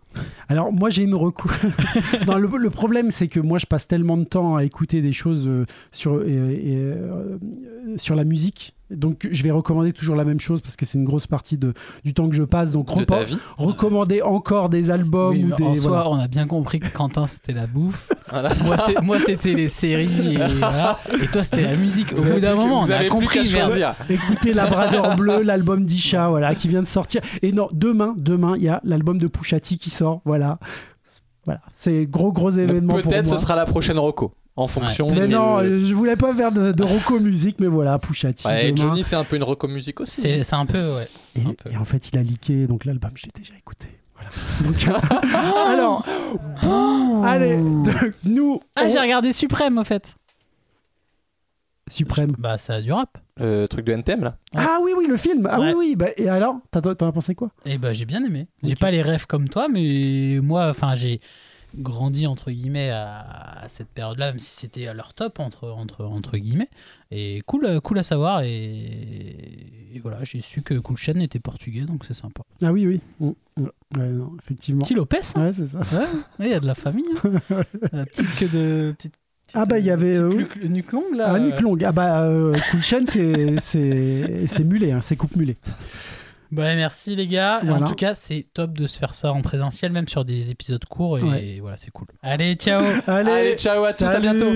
Alors moi j'ai une recours. [LAUGHS] non, le, le problème c'est que moi je passe tellement de temps à écouter des choses euh, sur euh, et, euh, sur la musique. Donc je vais recommander toujours la même chose parce que c'est une grosse partie de, du temps que je passe. Donc De repa- ta vie. recommander encore des albums Oui, ou mais des En soi, voilà. on a bien compris que Quentin c'était la bouffe. Voilà. moi, c'était les séries et, [LAUGHS] voilà. et toi c'était la musique. Au Vous bout d'un moment, vous on a compris. Écoutez Labrador [LAUGHS] Bleu, l'album d'Isha, voilà, qui vient de sortir. Et non, demain, demain, il y a l'album de Pusha T qui sort, voilà. Voilà, c'est gros gros événement Peut-être ce sera la prochaine Rocco. En fonction Mais des- non, euh, je voulais pas faire de, de Rocco musique, mais voilà, Pusha T. Ouais, et. Johnny, c'est un peu une Rocco musique aussi. C'est un peu, ouais. Et, un peu. et en fait, il a leaké, donc l'album, je l'ai déjà écouté. Voilà. Donc, euh, [LAUGHS] alors, allez, donc, nous, Ah, on- j'ai regardé Suprême au fait. Suprême. Bah, ça a du rap. Le truc de NTM là. Ah oui, oui, le film. Ah Ouais. oui, oui. Bah, et alors, t'as- t'en as pensé quoi? Et bah, j'ai bien aimé. J'ai pas les rêves comme toi, mais moi, enfin, j'ai grandi entre guillemets à, à cette période-là, même si c'était à leur top entre entre entre guillemets. Et cool, euh, cool à savoir. Et, et voilà, j'ai su que Cool Chain était portugais, donc c'est sympa. Ah oui, oui. Mm. Ouais, non, effectivement. Petit Lopez, hein. Ouais, c'est ça. Ouais, il y a de la famille. hein. [LAUGHS] La petite queue de petite. Ah bah, il y euh, avait, euh, là. Ah. Ah bah, euh, Cool Chain, c'est, c'est, c'est mulet, hein, c'est coupe mulet. Bah, merci les gars. Voilà. En tout cas, c'est top de se faire ça en présentiel, même sur des épisodes courts. Et Ouais. voilà, c'est cool. Allez, ciao Allez, Allez, ciao à tous, à bientôt.